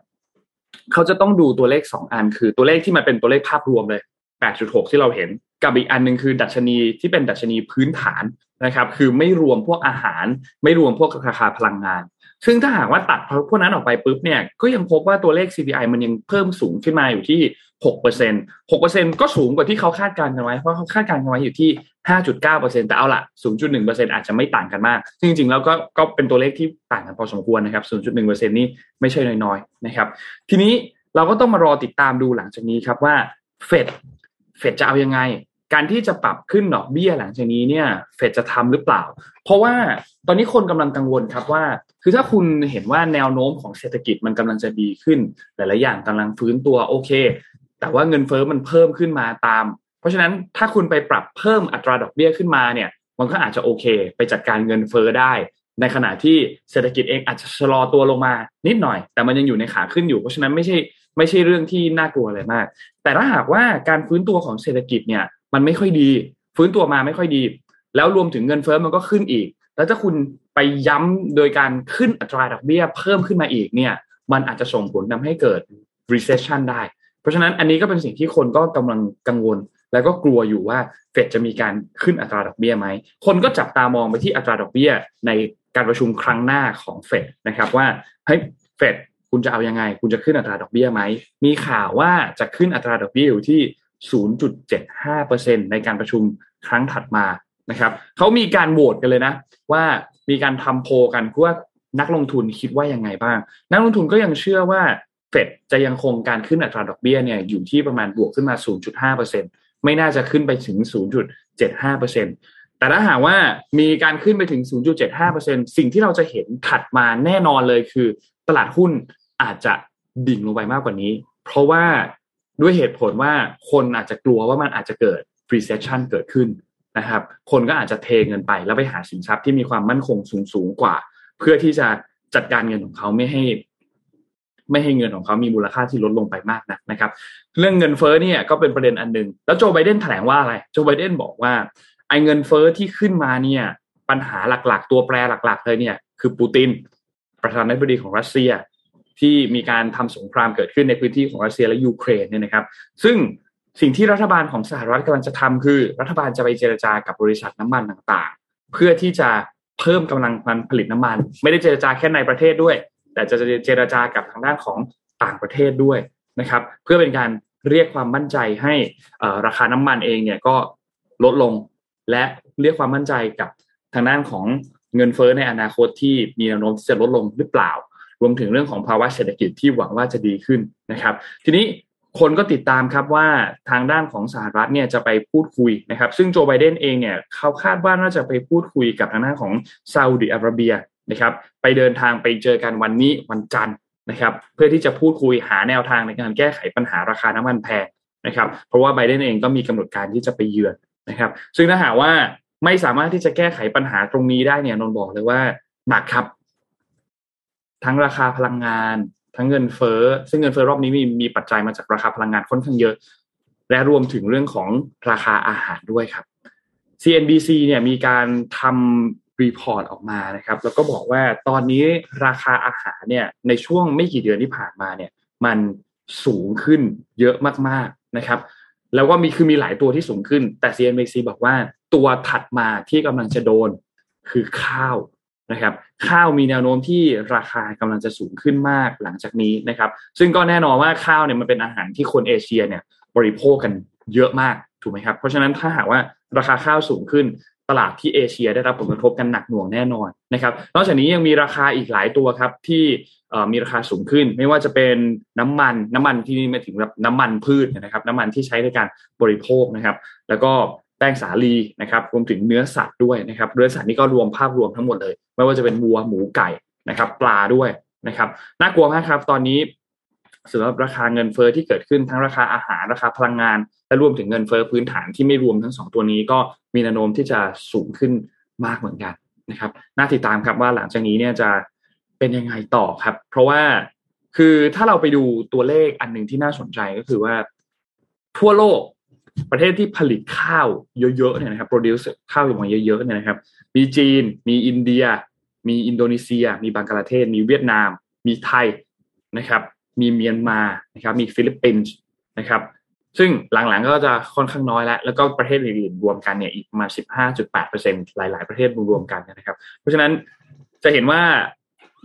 เขาจะต้องดูตัวเลขสองอัน คือตัวเลขที่มันเป็นตัวเลขภาพรวมเลย 8.6 ที่เราเห็น กับอีกอันหนึ่งคือดัชนีที่เป็นดัชนีพื้นฐานนะครับ คือไม่รวมพวกอาหาร ไม่รวมพวกราคาพลังงาน ซึ่งถ้าหากว่าตัดพวกนั้นออกไปปุ๊บเนี่ย ก็ยังพบว่าตัวเลข CPI มันยังเพิ่มสูงขึ้นมาอยู่ที่ 6% 6%ก็สูงกว่าที่เขาคาดการณ์กันไว้ เพราะเขาคาดการณ์กันไว้อยู่ที่5.9%แต่เอาละ0.1%อาจจะไม่ต่างกันมาก ซึ่งจริงๆ แล้วก็ก็เป็นตัวเลขที่ต่างกันพอสมควรนะครับ0.1%นี่ไม่ใช่น้อยๆนะครับ ทีนี้เราก็ต้องมารอติดตามดูหลังจากนี้ครับว่าเฟดเฟดจะเอายังไง การที่จะปรับขึ้นดอกเบี้ยหลังจากนี้เนี่ยเฟดจะทำหรือเปล่า เพราะว่าตอนนี้คนกำลังกังวลครับว่าคือถ้าคุณเห็นว่าแนวโน้มของเศรษฐกิจมันกำลังจะดีขึ้น หลาย ๆ อย่างกำลังฟื้นตัวโอเค แต่ว่าเงินเฟอ้อมันเพิ่มขึ้นมาตาม เพราะฉะนั้นถ้าคุณไปปรับเพิ่มอัตราดอกเบี้ยขึ้นมาเนี่ย มันก็อาจจะโอเค ไปจัดการเงินเฟอ้อได้ ในขณะที่เศรษฐกิจเองอาจจะชะลอตัวลงมานิดหน่อย แต่มันยังอยู่ในขาขึ้นอยู่ เพราะฉะนั้นไม่ใช่ไม่ใช่เรื่องที่น่ากลัวอะไรมาก แต่ถ้าหากว่าการฟื้นตัวของเศรษฐกิจเนี่ย มันไม่ค่อยดี ฟื้นตัวมาไม่ค่อยดี แล้วรวมถึงเงินเฟอ้อมันก็ขึ้นอีก แล้วถ้าคุณไปย้ำโดยการขึ้นอัตราดอกเบี้ยเพิ่มขึ้นมาอีกเนี่ย มันอาจจะส่งผลทำให้เกิด recession ได้ เพราะฉะนั้นอันนี้ก็เป็นสิ่งที่คนก็กำลังกังวล แล้วก็กลัวอยู่ว่าเฟดจะมีการขึ้นอัตราดอกเบี้ยไหม คนก็จับตามองไปที่อัตราดอกเบี้ยในการประชุมครั้งหน้าของเฟดนะครับว่าเฮ้ยเฟดคุณจะเอายังไง คุณจะขึ้นอัตราดอกเบี้ยไหม มีข่าวว่าจะขึ้นอัตราดอกเบี้ยอยู่ที่ 0.75%ในการประชุมครั้งถัดมานะครับเขามีการโหวตกันเลยนะ ว่ามีการทำโพกันว่านักลงทุนคิดว่ายังไงบ้าง นักลงทุนก็ยังเชื่อว่า เฟดจะยังคงการขึ้นอัตราดอกเบี้ยเนี่ยอยู่ที่ประมาณบวกขึ้นมา 0.5%ไม่น่าจะขึ้นไปถึง 0.75%แต่ถ้าหากว่ามีการขึ้นไปถึง 0.75%สิ่งที่เราจะเห็นถัดมาแน่นอนเลยคือ ตลาดหุ้นอาจจะดิ่งลงไปมากกว่านี้ เพราะว่าด้วยเหตุผลว่าคนอาจจะกลัวว่ามันอาจจะเกิด recession เกิดขึ้นนะครับ คนก็อาจจะเทเงินไปแล้วไปหาสินทรัพย์ที่มีความมั่นคงสูงสูงกว่า เพื่อที่จะจัดการเงินของเขาไม่ให้ ไม่ให้เงินของเขามีมูลค่าที่ลดลงไปมากนะนะครับ เรื่องเงินเฟ้อเนี่ยก็เป็นประเด็นอันหนึ่งแล้วโจไบเดนแถลงว่าอะไรโจไบเดนบอกว่าไอ้เงินเฟ้อที่ขึ้นมาเนี่ยปัญหาหลักๆ ตัวแปรหลักๆเลยเนี่ยคือปูตินประธานาธิบดีของรัสเซีย ที่มีการทำสงครามเกิดขึ้นในพื้นที่ของรัสเซียและยูเครนเนี่ยนะครับ ซึ่งสิ่งที่รัฐบาลของสหรัฐกำลังจะทำคือ รัฐบาลจะไปเจรจากับบริษัทน้ำมันต่างๆ เพื่อที่จะเพิ่มกำลังการผลิตน้ำมัน ไม่ได้เจรจาแค่ในประเทศด้วย แต่จะเจรจากับทางด้านของต่างประเทศด้วยนะครับ เพื่อเป็นการเรียกความมั่นใจให้ราคาน้ำมันเองเนี่ยก็ลดลง และเรียกความมั่นใจกับทางด้านของเงินเฟ้อในอนาคตที่มีแนวโน้มที่จะลดลงหรือเปล่า รวมถึงเรื่องของภาวะเศรษฐกิจที่หวังว่าจะดีขึ้นนะครับ ทีนี้คนก็ติดตามครับว่าทางด้านของสหรัฐเนี่ยจะไปพูดคุยนะครับ ซึ่งโจไบเดนเองเนี่ยเขาคาดว่าน่าจะไปพูดคุยกับทางด้านของซาอุดิอาระเบีย นะครับไปเดินทางไปเจอกันวันนี้วันจันทร์นะครับเพื่อที่จะพูดคุยหาแนวทางในการแก้ไขปัญหาราคาน้ำมันแพงนะครับเพราะว่าไบเดนเองก็มีกำหนดการที่จะไปเยือนนะครับซึ่งถ้าหากว่าไม่สามารถที่จะแก้ไขปัญหาตรงนี้ได้เนี่ยนนบอกเลยว่าหนักครับ ทั้งราคาพลังงาน ทั้งเงินเฟ้อซึ่งเงินเฟ้อรอบนี้มีมีปัจจัยมาจากราคาพลังงานค่อนข้างเยอะ และรวมถึงเรื่องของราคาอาหารด้วยครับ CNBC เนี่ยมีการทำ รีพอร์ตออกมานะครับ แล้วก็บอกว่าตอนนี้ราคาอาหารเนี่ยในช่วงไม่กี่เดือนที่ผ่านมาเนี่ย มันสูงขึ้นเยอะมากๆนะครับ แล้วก็มีคือมีหลายตัวที่สูงขึ้น แต่ CNBC บอกว่าตัวถัดมาที่กำลังจะโดนคือข้าวนะครับข้าวมีแนวโน้มที่ราคากำลังจะสูงขึ้นมากหลังจากนี้นะครับ ซึ่งก็แน่นอนว่าข้าวเนี่ยมันเป็นอาหารที่คนเอเชียเนี่ยบริโภคกันเยอะมากถูกไหมครับ เพราะฉะนั้นถ้าหากว่าราคาข้าวสูงขึ้น ตลาดที่เอเชียได้รับผลกระทบกันหนักหน่วงแน่นอนนะครับ นอกจากนี้ยังมีราคาอีกหลายตัวครับที่มีราคาสูงขึ้น ไม่ว่าจะเป็นน้ำมันน้ำมันที่นี่ไม่ถึงแบบน้ำมันพืชนะครับ น้ำมันที่ใช้ในการบริโภคนะครับ แล้วก็แป้งสาลีนะครับรวมถึงเนื้อสัตว์ด้วยนะครับเนื้อสัตว์นี่ก็รวมภาพรวมทั้งหมดเลย ไม่ว่าจะเป็นวัวหมูไก่นะครับ ปลาด้วยนะครับน่ากลัวมากครับ ตอนนี้สำหรับราคาเงินเฟอ้อที่เกิดขึ้นทั้งราคาอาหารราคาพลังงาน และรวมถึงเงินเฟอ้อพื้นฐานที่ไม่รวมทั้งสองตัวนี้ก็มีแนวโน้มที่จะสูงขึ้นมากเหมือนกันนะครับน่าติดตามครับว่าหลังจากนี้เนี่ยจะเป็นยังไงต่อครับ เพราะว่าคือถ้าเราไปดูตัวเลขอันหนึ่งที่น่าสนใจก็คือว่า ทั่วโลกประเทศที่ผลิตข้าวเยอะๆเนี่ยนะครับ produce ข้าวออกมาเยอะๆเนี่ยนะครับ มีจีน มีอินเดีย มีอินโดนีเซีย มีบังกลาเทศ มีเวียดนาม มีไทยนะครับ มีเมียนมานะครับ มีฟิลิปปินส์นะครับ ซึ่งหลังๆก็จะค่อนข้างน้อยแล้ว แล้วก็ประเทศอื่นๆรวมกันเนี่ยอีกมา 15.8%หลาย ๆ ประเทศรวมกันนะครับ เพราะฉะนั้นจะเห็นว่า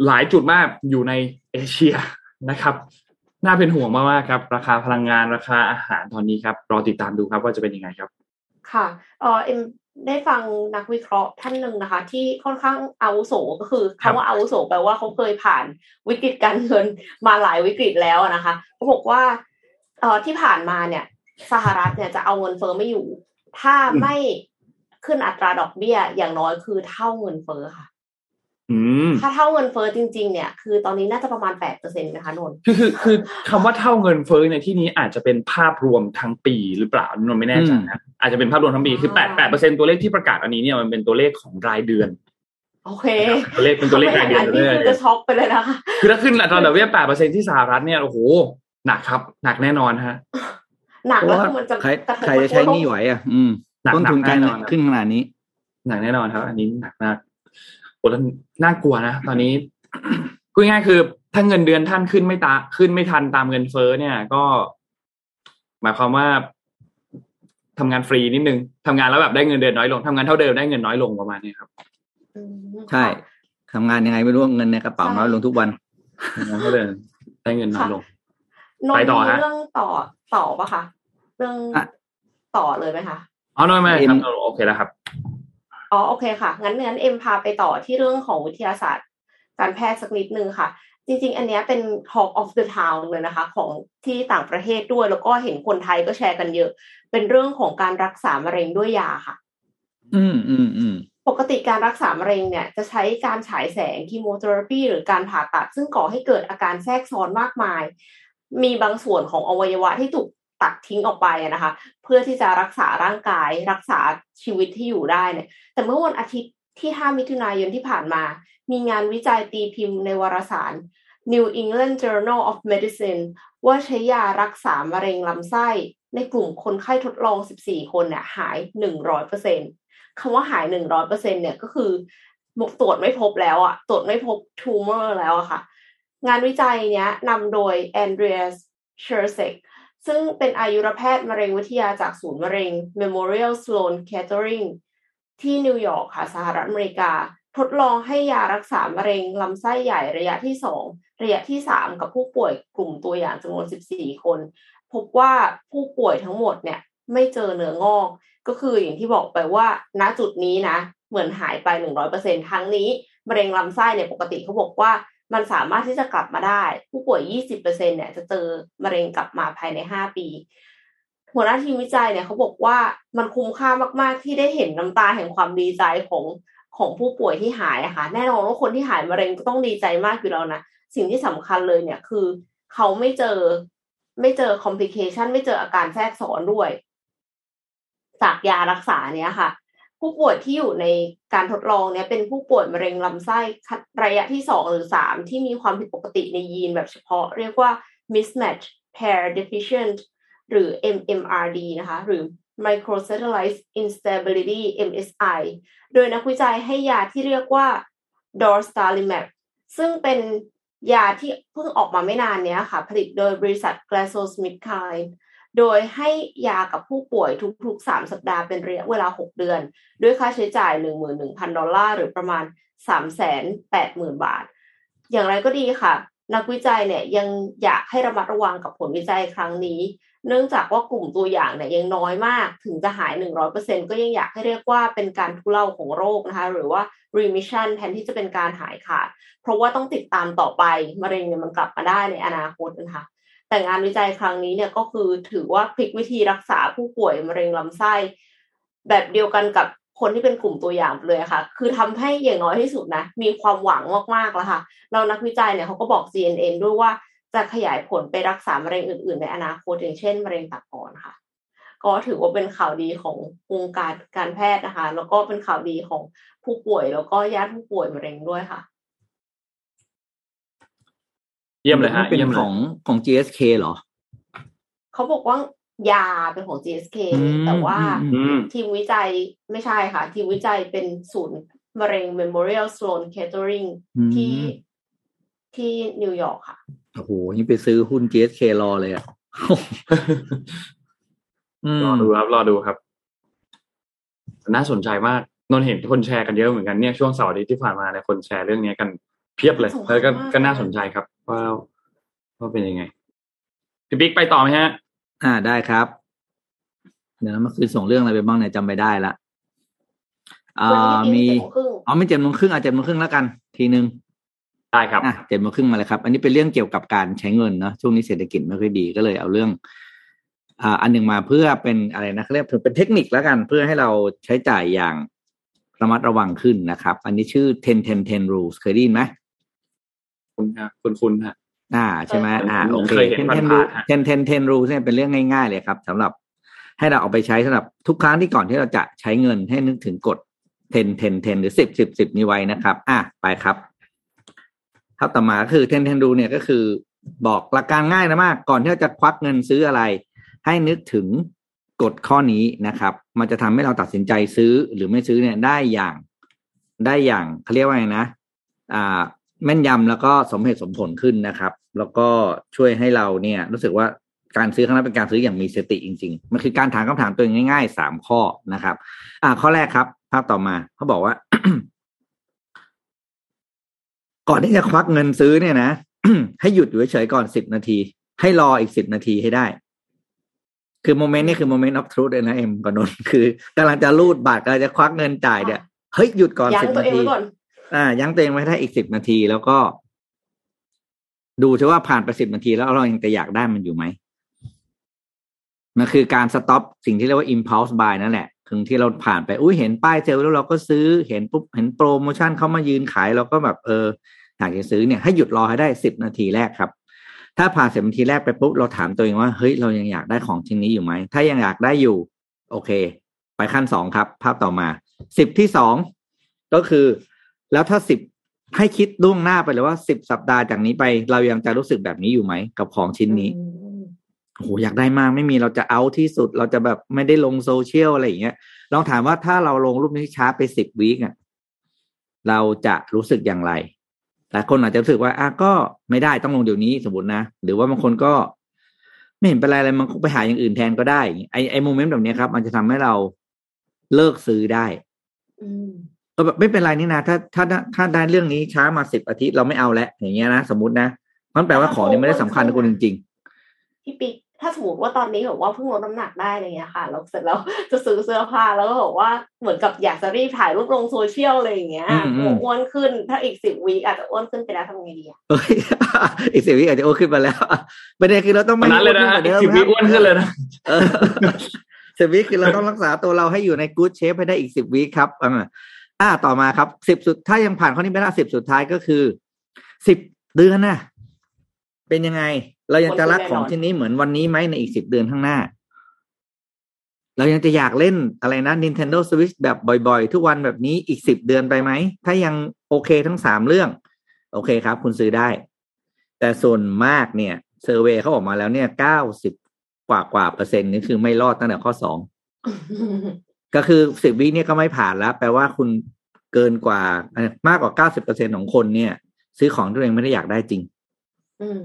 หลายจุดมากอยู่ในเอเชียนะครับน่าเป็นห่วงมากๆครับ ราคาพลังงานราคาอาหารตอนนี้ครับรอติดตามดูครับว่าจะเป็นยังไงครับ ค่ะเออเอ็มได้ฟังนักวิเคราะห์ท่านหนึ่งนะคะ ที่ค่อนข้างอาวุโสก็คือคำว่าอาวุโสแปลว่าเขาเคยผ่านวิกฤตการเงินมาหลายวิกฤตแล้วนะคะเขาบอกว่า เออที่ผ่านมาเนี่ยสหรัฐเนี่ยจะเอาเงินเฟอ้อไม่อยู่ ถ้าไม่ขึ้นอัตราดอกเบี้ยอย่างน้อยคือเท่าเงินเฟอ้อค่ะถ้าเท่าเงินเฟ้อจริง ๆ เนี่ย คือตอนนี้น่าจะประมาณแปดเปอร์เซ็นต์นะคะนนคือคือคือคำว่าเท่าเงินเฟ้อในที่นี้อาจจะเป็นภาพรวมทั้งปีหรือเปล่านนไม่แน่ใจนะอาจจะเป็นภาพรวมทั้งปีคือแปดแปดเปอร์เซ็นตัวเลขที่ประกาศอันนี้เนี่ยมันเป็นตัวเลขของรายเดือน โอเค ตัวเลขเป็นตัวเลขรายเดือนเลยจะช็อกไปเลยนะคะคือถ้าขึ้นอัตราดอกเบี้ยแปดเปอร์เซ็นที่สหรัฐเนี่ยโอ้โห หนักครับ หนักแน่นอนฮะหนักแล้วมันจะใครจะใช้นี่ไหวอะ อืมต้นทุนการขึ้นขนาดนี้ หนักแน่นอนครับ อันนี้หนักมากแล้วน่ากลัวนะตอนนี้พูดง่ายคือ ถ้าเงินเดือนท่านขึ้นไม่ตาขึ้นไม่ทันตามเงินเฟ้อเนี่ย ก็ หมายความว่าทำงานฟรีนิดนึงทำงานแล้วแบบได้เงินเดือนน้อยลงทำงานเท่าเดิมได้เงินน้อยลงประมาณนี้ครับใช่ทำงานยังไงไม่รู้เงินในกระเป๋าน้อยลงทุกวันทำงานเท่าเดิมได้เงินน้อยลง ไปต่อฮะเรื่องต่อต่อปะคะเรื่องอะต่อเลยไหมคะอ๋อไม่ไม่เอ็ครับโอเคแล้วครับอ๋อโอเคค่ะ งั้นงั้นเอ็มพาไปต่อที่เรื่องของวิทยาศาสตร์ การแพทย์สักนิดนึงค่ะ จริง ๆ อันเนี้ยเป็น Talk of the Town เลยนะคะ ของที่ต่างประเทศด้วยแล้วก็เห็นคนไทยก็แชร์กันเยอะ เป็นเรื่องของการรักษามะเร็งด้วยยาค่ะ อืมอืมอืมปกติการรักษามะเร็งเนี่ย จะใช้การฉายแสง chemotherapy หรือการผ่าตัด ซึ่งก่อให้เกิดอาการแทรกซ้อนมากมาย มีบางส่วนของอวัยวะที่ถูกตัดทิ้งออกไปนะคะ เพื่อที่จะรักษาร่างกาย รักษาชีวิตที่อยู่ได้เนี่ย แต่เมื่อวันอาทิตย์ที่ 5 มิถุนายนที่ผ่านมา มีงานวิจัยตีพิมพ์ในวารสาร New England Journal of Medicine ว่าใช้ยารักษามะเร็งลำไส้ ในกลุ่มคนไข้ทดลอง 14 คนเนี่ยหาย 100%คำว่าหาย 100%เนี่ยก็คือตรวจไม่พบแล้วอะตรวจไม่พบทูเมอร์แล้วอะค่ะ งานวิจัยเนี้ยนำโดย Andrea Cercek ซึ่งเป็นอายุรแพทย์มะเร็งวิทยาจากศูนย์มะเร็ง Memorial Sloan Kettering ที่นิวยอร์กค่ะสหรัฐอเมริกา ทดลองให้ยารักษามะเร็งลำไส้ใหญ่ระยะที่ 2 ระยะที่ 3 กับผู้ป่วยกลุ่มตัวอย่างจำนวน 14 คน พบว่าผู้ป่วยทั้งหมดเนี่ยไม่เจอเนื้องอก ก็คืออย่างที่บอกไปว่าณจุดนี้นะ เหมือนหายไป 100%ทั้งนี้ มะเร็งลำไส้เนี่ยปกติเขาบอกว่า มันสามารถที่จะกลับมาได้ ผู้ป่วย 20%เนี่ยจะเจอมะเร็งกลับมาภายใน 5 ปี หัวหน้าทีมวิจัยเนี่ยเขาบอกว่ามันคุ้มค่ามาก ๆ ที่ได้เห็นน้ำตาแห่งความดีใจของของผู้ป่วยที่หายอะค่ะแน่นอนว่าคนที่หายมะเร็งก็ต้องดีใจมากอยู่แล้วนะ สิ่งที่สำคัญเลยเนี่ยคือเขาไม่เจอไม่เจอคอมพลิเคชันไม่เจออาการแทรกซ้อนด้วย จากยารักษาเนี้ยค่ะ ผู้ป่วยที่อยู่ในการทดลองเนี้ยเป็นผู้ป่วยมะเร็งลำไส้ระยะที่สองหรือสามที่มีความผิดปกติในยีนแบบเฉพาะ เรียกว่า mismatch pair deficient หรือ MMRD นะคะ หรือ microsatellite instability MSI โดยนักวิจัยให้ยาที่เรียกว่า dostarlimab ซึ่งเป็นยาที่เพิ่งออกมาไม่นานเนี้ยค่ะ ผลิตโดยบริษัท GlaxoSmithKline โดยให้ยากับผู้ป่วยทุกๆ 3 สัปดาห์เป็นระยะเวลา 6 เดือน ด้วยค่าใช้จ่าย 11,000 ดอลลาร์ หรือประมาณ 380,000 บาท อย่างไรก็ดีค่ะ นักวิจัยเนี่ยยังอยากให้ระมัดระวังกับผลวิจัยครั้งนี้ เนื่องจากว่ากลุ่มตัวอย่างเนี่ยยังน้อยมาก ถึงจะหาย 100%ก็ยังอยากให้เรียกว่าเป็นการทุเลาของโรคนะคะ หรือว่า remission แทนที่จะเป็นการหายขาด เพราะว่าต้องติดตามต่อไป มะเร็งเนี่ยมันกลับมาได้ในอนาคตนะคะ แต่งานวิจัยครั้งนี้เนี่ยก็คือถือว่าพลิกวิธีรักษาผู้ป่วยมะเร็งลำไส้ แบบเดียวกันกับคนที่เป็นกลุ่มตัวอย่างเลยค่ะ คือทำให้อย่างน้อยที่สุดนะ มีความหวังมากๆแล้วค่ะ เรานักวิจัยเนี่ยเขาก็บอก CNN ด้วยว่าจะขยายผลไปรักษามะเร็งอื่น ๆ ในอนาคตอย่างเช่นมะเร็งตับอ่อนค่ะ ก็ถือว่าเป็นข่าวดีของวงการการแพทย์นะคะ แล้วก็เป็นข่าวดีของผู้ป่วยแล้วก็ญาติผู้ป่วยมะเร็งด้วยค่ะ เยี่ยมเลยฮะเป็นเยี่ยมเลขยองของ GSK เหรอ เขาบอกว่ายาเป็นของ GSK อืมแต่ว่าอืมอืมทีมวิจัยไม่ใช่ค่ะ ทีมวิจัยเป็นศูนย์มะเร็ง Memorial Sloan Kettering อืมที่ที่นิวยอร์กค่ะ โอ้โห นี่ไปซื้อหุ้น GSK รอเลยอะอืมรอดูครับ รอดูครับ น่าสนใจมาก นนท์เห็นคนแชร์กันเยอะเหมือนกันเนี่ยช่วงเสาร์อาทิตย์ที่ผ่านมาเนี่ยคนแชร์เรื่องนี้กัน เพียบเลยสงสารแล้วก็มากก็น่าสนใจครับว่าว่าเป็นยังไงพี่ปิ๊กไปต่อไหมฮะ อ่าได้ครับ เดี๋ยวนะเมื่อคืนส่งเรื่องอะไรไปบ้างเนี่ยจำไม่ได้ละอ่าวันนี้มีเจ็ดโมงครึ่งอ๋อไม่เจ็ดโมงครึ่งอะเจ็ดโมงครึ่งแล้วกัน ทีนึงได้ครับอะเจ็ดโมงครึ่งมาเลยครับ อันนี้เป็นเรื่องเกี่ยวกับการใช้เงินเนาะช่วงนี้เศรษฐกิจไม่ค่อยดีก็เลยเอาเรื่อง อ่า อันหนึ่งมาเพื่อเป็นอะไรนะเขาเรียกเป็นเทคนิคแล้วกัน เพื่อให้เราใช้จ่ายอย่างระมัดระวังขึ้นนะครับ อันนี้ชื่อ10 10 10 rules เคยได้ยินไหม คุณฮะคุณคุณฮะอ่าใช่ไหมอ่าโอเคเคยเห็น10ผ่าน10ๆ rules ฮะ10 10 10 rules เนี่ยเป็นเรื่องง่าย ๆ เลยครับสำหรับให้เราเอาไปใช้สำหรับทุกครั้งที่ก่อนที่เราจะใช้เงินให้นึกถึงกฎ10 10 10หรือ10 10 10นี้ไว้นะครับ อะไปครับครับต่อมาก็คือ10 10 rule เนี่ยก็คือบอกหลักการง่ายนะมาก ก่อนที่เราจะควักเงินซื้ออะไร ให้นึกถึงกฎข้อนี้นะครับ มันจะทำให้เราตัดสินใจซื้อหรือไม่ซื้อเนี่ยได้อย่างได้อย่างเขาเรียกว่าไงนะ อ่า แม่นยำแล้วก็สมเหตุสมผลขึ้นนะครับ แล้วก็ช่วยให้เราเนี่ย รู้สึกว่าการซื้อครั้งนั้นเป็นการซื้ออย่างมีสติจริง ๆ มันคือการถามคำถามตัวเองง่ายๆสามข้อนะครับ อ่า ข้อแรกครับ ภาพต่อมาเขาบอกว่า ก่อนที่จะควักเงินซื้อเนี่ยนะให้หยุดอยู่เฉยๆก่อนสิบนาที ให้รออีกสิบนาทีให้ได้ คือ moment นี่คือ moment of truth เลยนะเอ็มกับนนท์คือกำลังจะรูดบัตรกำลังจะควักเงินจ่ายเนี่ยเฮ้ยหยุดก่อนยั้งตัวเองทีไว้ก่อน สิบนาที อ่า ยั้งตัวเองไว้ได้อีกสิบนาทีแล้วก็ ดูใช่ว่าผ่านไปสิบนาทีแล้วเรายังจะอยากได้มันอยู่ไหมมันคือการ stop สิ่งที่เรียกว่า impulse buy นั่นแหละถึงที่เราผ่านไป อุ้ยเห็นป้ายเซลล์แล้วเราก็ซื้อเห็นปุ๊บเห็นโปรโมชั่นเขามายืนขายเราก็แบบเอออยากจะซื้อเนี่ยให้หยุดรอให้ได้สิบนาทีแรกครับ ถ้าผ่านสิบนาทีแรกไปปุ๊บเราถามตัวเองว่าเฮ้ยเรายังอยากได้ของชิ้นนี้อยู่ไหม ถ้ายังอยากได้อยู่ โอเค ไปขั้นสองครับ ภาพต่อมาสิบที่สองก็คือ แล้วถ้าสิบให้คิดล่วงหน้าไปเลยว่าสิบสัปดาห์จากนี้ไป เรายังจะรู้สึกแบบนี้อยู่ไหมกับของชิ้นนี้อืมโอ้โหอยากได้มากไม่มีเราจะเอาที่สุด เราจะแบบไม่ได้ลงโซเชียลอะไรอย่างเงี้ยลองถามว่าถ้าเราลงรูปนี้ช้าไปสิบวีคอะเราจะรู้สึกอย่างไรหลายคนอาจจะรู้สึกว่าอะก็ไม่ได้ต้องลงเดี๋ยวนี้สมมตินะ หรือว่าบางคนก็ ไม่เห็นเป็นไรเลยมันไปหาอย่างอื่นแทนก็ได้ไอไอโมเมนต์แบบเนี้ยครับ มันจะทำให้เราเลิกซื้อได้ อืมก็แบบไม่เป็นไรนี่นะถ้าถ้าถ้าได้เรื่องนี้ช้ามาสิบอาทิตย์เราไม่เอาแล้วอย่างเงี้ยนะสมมตินะมันแปลว่าของนี้ไม่ได้สำคัญกับคุณจริงพี่ปิ๊กถ้าสมมติว่าตอนนี้แบบว่าเพิ่งลดน้ำหนักได้อะไรเงี้ยค่ะแล้วเสร็จแล้วจะซื้อเสื้อผ้าแล้วก็บอกว่าเหมือนกับอยากจะรีบถ่ายรูปลงโซเชียลอะไรอย่างเงี้ยอืมอืมอ้วนขึ้นถ้าอีกสิบวีคอาจจะอ้วนขึ้นไปแล้วทำไงดีอะๆเอ้ยอีกสิบวิอาจจะโอ้ขึ้นมาแล้วประเด็นคือเราต้องวัไม่นนั้นเลยนะอ้วกว่าดิมสิบวิอ้วนขึ้นเลยนะเออสิบวิคือเราต้องรักษาตัวเราให้อยู่ในกู๊ดเชฟให้ได้อีกสิบวิครับอ่า อ่าต่อมาครับสิบสุดถ้ายังผ่านข้อนี้ไม่ได้สิบสุดท้ายก็คือสิบเดือนน่ะเป็นยังไง เรายังจะรักของชิ้นนี้เหมือนวันนี้ไหมในอีกสิบเดือนข้างหน้า เรายังจะอยากเล่นอะไรนะ Nintendo Switch แบบบ่อยๆ ทุกวันแบบนี้อีกสิบเดือนไปไหม ถ้ายังโอเคทั้งสามเรื่อง โอเคครับ คุณซื้อได้ แต่ส่วนมากเนี่ยเซอร์เวยเขาออกมาแล้วเนี่ยเก้าสิบกว่ากว่าเปอร์เซ็นต์นี่คือไม่รอดตั้งแต่ข้อสอง ก็คือสิบวิเนี่ยก็ไม่ผ่านแล้ว แปลว่าคุณเกินกว่าเอ่อมากกว่าเก้าสิบเปอร์เซ็นของคนเนี่ย ซื้อของที่ตัวเองไม่ได้อยากได้จริง อืม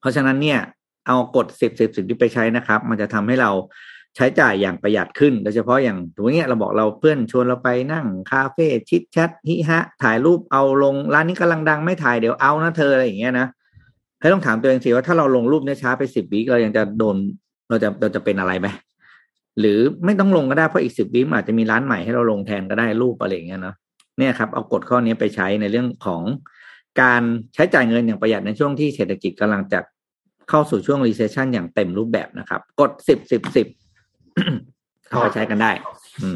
เพราะฉะนั้นเนี่ย เอากฎสิบสิบสิบที่ไปใช้นะครับ มันจะทำให้เราใช้จ่ายอย่างประหยัดขึ้น โดยเฉพาะอย่างตรงเนี้ยเราบอกเราเพื่อนชวนเราไปนั่งคาเฟ่ชิดแชทฮิฮะ ถ่ายรูปเอาลงร้านนี้กำลังดังไม่ถ่ายเดี๋ยวเอานะเธออะไรอย่างเงี้ยนะให้ต้องถามตัวเองสิว่าถ้าเราลงรูปเนี่ยช้าไปสิบวิเรายังจะโดนเราจะเราจะเป็นอะไรไหม หรือไม่ต้องลงก็ได้เพราะอีกสิบวิมอาจจะมีร้านใหม่ให้เราลงแทนก็ได้รูปอะไรอย่างเงี้ยเนาะเนี่ยครับเอากฎข้อนี้ไปใช้ในเรื่องของการใช้จ่ายเงินอย่างประหยัดในช่วงที่เศรษฐกิจกำลังจะเข้าสู่ช่วง recession อย่างเต็มรูปแบบนะครับ กดสิบสิบสิบเข้าไปใช้กันได้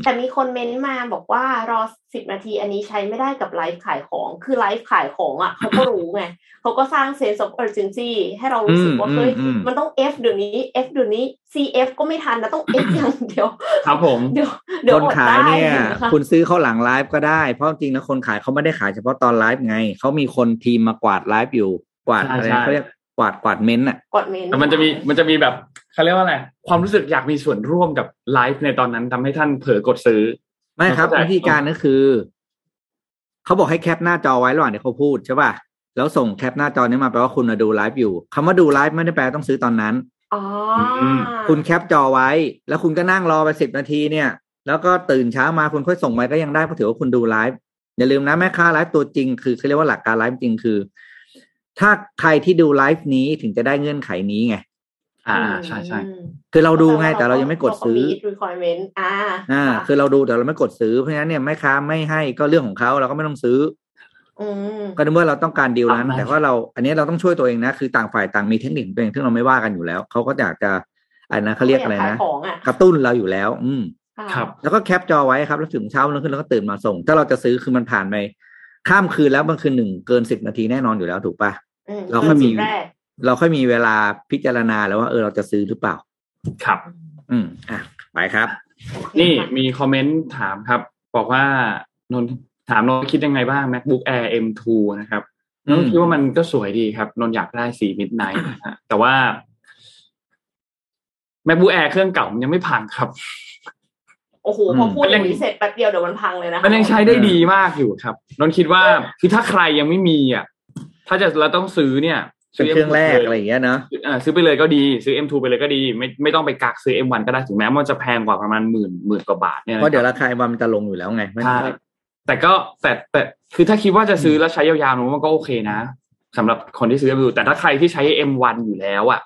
แต่มีคนเม้นต์มาบอกว่ารอสิบนาทีอันนี้ใช้ไม่ได้กับไลฟ์ขายของ คือไลฟ์ขายของอะเขาก็รู้ไงเขาก็สร้าง sense of urgency ให้เรารู้สึกว่าอืมเฮ้ยอืมมันต้อง F เดี๋ยวนี้ F เดี๋ยวนี้ CF ก็ไม่ทันนะต้อง F อย่างเดียว ครับผมเดี๋ยวเดี๋ยวคนอดขายได้เนี่ยนะคะคุณซื้อเขาหลังไลฟ์ก็ได้ เพราะจริงๆแล้วคนขายเขาไม่ได้ขายเฉพาะตอนไลฟ์ไงเขามีคนทีมมากวาดไลฟ์อยู่กวาดใช่อะไรใช่เขาเรียกกวาดกวาดเม้นต์อะกดเมนต์แต่มันจะมีมันจะมีแบบ เขาเรียกว่าอะไรความรู้สึกอยากมีส่วนร่วมกับไลฟ์ในตอนนั้นทำให้ท่านเผลอกดซื้อ ไม่ครับเข้าใจวิธีการก็คือ เขาบอกให้แคปหน้าจอไว้ระหว่างที่เขาพูดใช่ป่ะแล้วส่งแคปหน้าจอนี้มาแปลว่าคุณน่ะดูไลฟ์อยู่คำว่าดูไลฟ์ไม่ได้แปลว่าต้องซื้อตอนนั้นอ๋ออมคุณแคปจอไว้ แล้วคุณก็นั่งรอไปสิบนาทีเนี่ย แล้วก็ตื่นเช้ามาคุณค่อยส่งไปก็ยังได้เพราะถือว่าคุณดูไลฟ์อย่าลืมนะแม่ค้าไลฟ์ตัวจริงคือเขาเรียกว่าหลักการไลฟ์จริงคือ ถ้าใครที่ดูไลฟ์นี้ถึงจะได้เงื่อนไขนี้ไง อ่าใช่ใช่อืมคือเราดูไงแต่เรายังไม่กดซื้อเรา meet requirement อ่าอ่าค่ะคือเราดูแต่เราไม่กดซื้อเพราะฉะนั้นเนี่ยแม่ค้าไม่ให้ก็เรื่องของเขาเราก็ไม่ต้องซื้ออืมก็นึกว่าเราต้องการดีลนั้นอ่าแต่ว่าเราอันนี้เราต้องช่วยตัวเองนะ คือต่างฝ่ายต่างมีเทคนิคของตัวเองซึ่งเราไม่ว่ากันอยู่แล้ว เขาก็อยากจะอะไรนะเขาเรียกอะไรขานะของอะกระตุ้นเราอยู่แล้ว อืมะครับ แล้วก็แคปจอไว้ครับแล้วถึงเช้าวันขึ้นแล้วก็ตื่นมาส่ง ถ้าเราจะซื้อคือมันผ่านไปข้ามคืนแล้วบางคืนหนึ่งเกินสิบนาทีแน่นอนอยู่แล้วถูกปะอืมเราก็มีจุดแรก เราค่อยมีเวลาพิจารณาแล้วว่าเออเราจะซื้อหรือเปล่า ครับ อืมอะไปครับโอเคนี่ค่ะมีคอมเมนต์ถามครับ บอกว่านนท์ถามนนท์คิดยังไงบ้าง MacBook Air M2 นะครับนนท์คิดว่ามันก็สวยดีครับ นนท์อยากได้สี Midnight นะฮะแต่ว่า MacBook Air เครื่องเก่ามันยังไม่พังครับโอ้โหอืมพอพูดมันอยังย่างนี้เสร็จแป๊บเดียวเดี๋ยวมันพังเลยนะมันยังใช้ได้ดีมากอยู่ครับนนท์คิดว่าคือถ้าใครยังไม่มีอะ ถ้าจะเราต้องซื้อเนี่ย เป็นเครื่องแรก M2 อะไรอย่างเงี้ยเนาะอ่าซื้อไปเลยก็ดีซื้อ M2 ไปเลยก็ดี ไม่ไม่ต้องไปกักซื้อ M1 ก็ได้ถึงแม้มันจะแพงกว่าประมาณหมื่นหมื่นกว่าบาทเนี่ยเพนะราะเดี๋ยวครับราคาไอ้วันมันจะลงอยู่แล้วไงไม่ใช่แต่ก็แต่แต่คือถ้าคิดว่าจะซื้อแล้วใช้ยาวๆมันก็โอเคนะสำหรับคนที่ซื้อ M2 แต่ถ้าใครที่ใช้ M1 อยู่แล้วอะ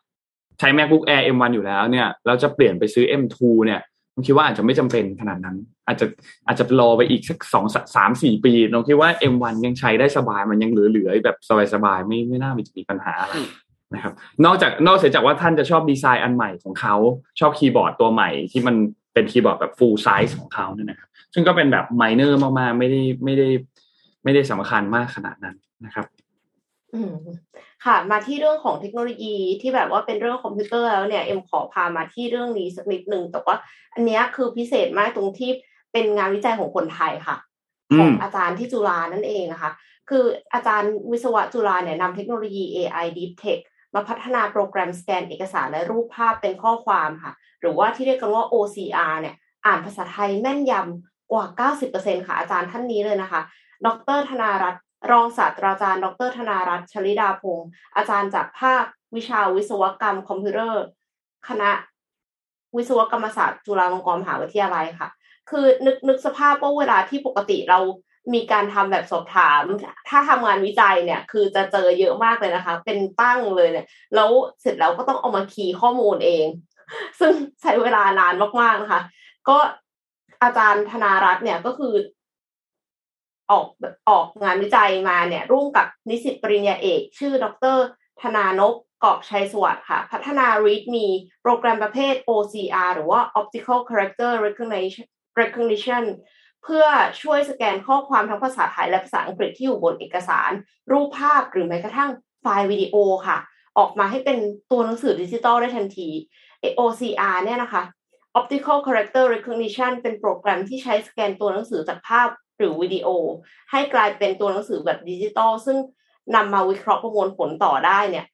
ใช้ macbook air m1 อยู่แล้วเนี่ยแล้วจะเปลี่ยนไปซื้อ m2 เนี่ย ผมคิดว่าอาจจะไม่จำเป็นขนาดนั้น อาจจะอาจจะรอไปอีกสักสองสามสี่ปีเราคิดว่า M1 ยังใช้ได้สบายมันยังเหลือๆแบบสบายๆไม่ไม่น่ามีปัญหาอะไรนะครับ นอกจากนอกเสียจากว่าท่านจะชอบดีไซน์อันใหม่ของเขาชอบคีย์บอร์ดตัวใหม่ที่มันเป็นคีย์บอร์ดแบบ full size ของเขาเนี่ยนะครับ ซึ่งก็เป็นแบบ minor มากๆไม่ได้ไม่ได้ ไม่ได้สำคัญมากขนาดนั้นนะครับอื ค่ะมาที่เรื่องของเทคโนโลยีที่แบบว่าเป็นเรื่องคอมพิวเตอร์แล้วเนี่ยเอ็มขอพามาที่เรื่องนี้สักนิดหนึ่งแต่ว่าอันนี้คือพิเศษมากตรงที่เป็นงานวิจัยของคนไทยค่ะ ของอาจารย์ที่จุฬานั่นเองนะคะ คืออาจารย์วิศวะจุฬาเนี่ยนำเทคโนโลยี AI Deep Tech มาพัฒนาโปรแกรมสแกนเอกสารและรูปภาพเป็นข้อความค่ะ หรือว่าที่เรียกกันว่า OCR เนี่ย อ่านภาษาไทยแม่นยำกว่า 90%ค่ะอาจารย์ท่านนี้เลยนะคะ ดรธนารัตน์ รองศาสตราจารย์ ดรธนารัตน์ชลิดาพงศ์อาจารย์จากภาควิชาวิศวกรรมคอมพิวเตอร์ คณะวิศวกรรมศาสตร์จุฬาลงกรณ์มหาวิทยาลัยค่ะ คือนึกนึกสภาพว่าเวลาที่ปกติเรามีการทำแบบสอบถาม ถ้าทำงานวิจัยเนี่ย คือจะเจอเยอะมากเลยนะคะ เป็นตั้งเลยเนี่ย แล้วเสร็จแล้วก็ต้องเอามาคีย์ข้อมูลเอง ซึ่งใช้เวลานานมากๆนะคะ ก็อาจารย์ธนารัตน์เนี่ยก็คือ ออกออกงานวิจัยมาเนี่ยร่วมกับนิสิตปริญญาเอก ชื่อ ดร ธนานกกอบชัยสวัสดิ์ค่ะ พัฒนา README โปรแกรมประเภท OCR หรือว่า Optical Character Recognition Recognition เพื่อช่วยสแกนข้อความทั้งภาษาไทยและภาษาอังกฤษที่อยู่บนเอกสาร รูปภาพหรือแม้กระทั่งไฟล์วิดีโอค่ะ ออกมาให้เป็นตัวหนังสือดิจิตอลได้ทันที OCR เนี่ยนะคะ Optical Character Recognition เป็นโปรแกรมที่ใช้สแกนตัวหนังสือจากภาพ หรือวิดีโอ ให้กลายเป็นตัวหนังสือแบบดิจิตอลซึ่งนำมาวิเคราะห์ประมวลผลต่อได้เนี่ย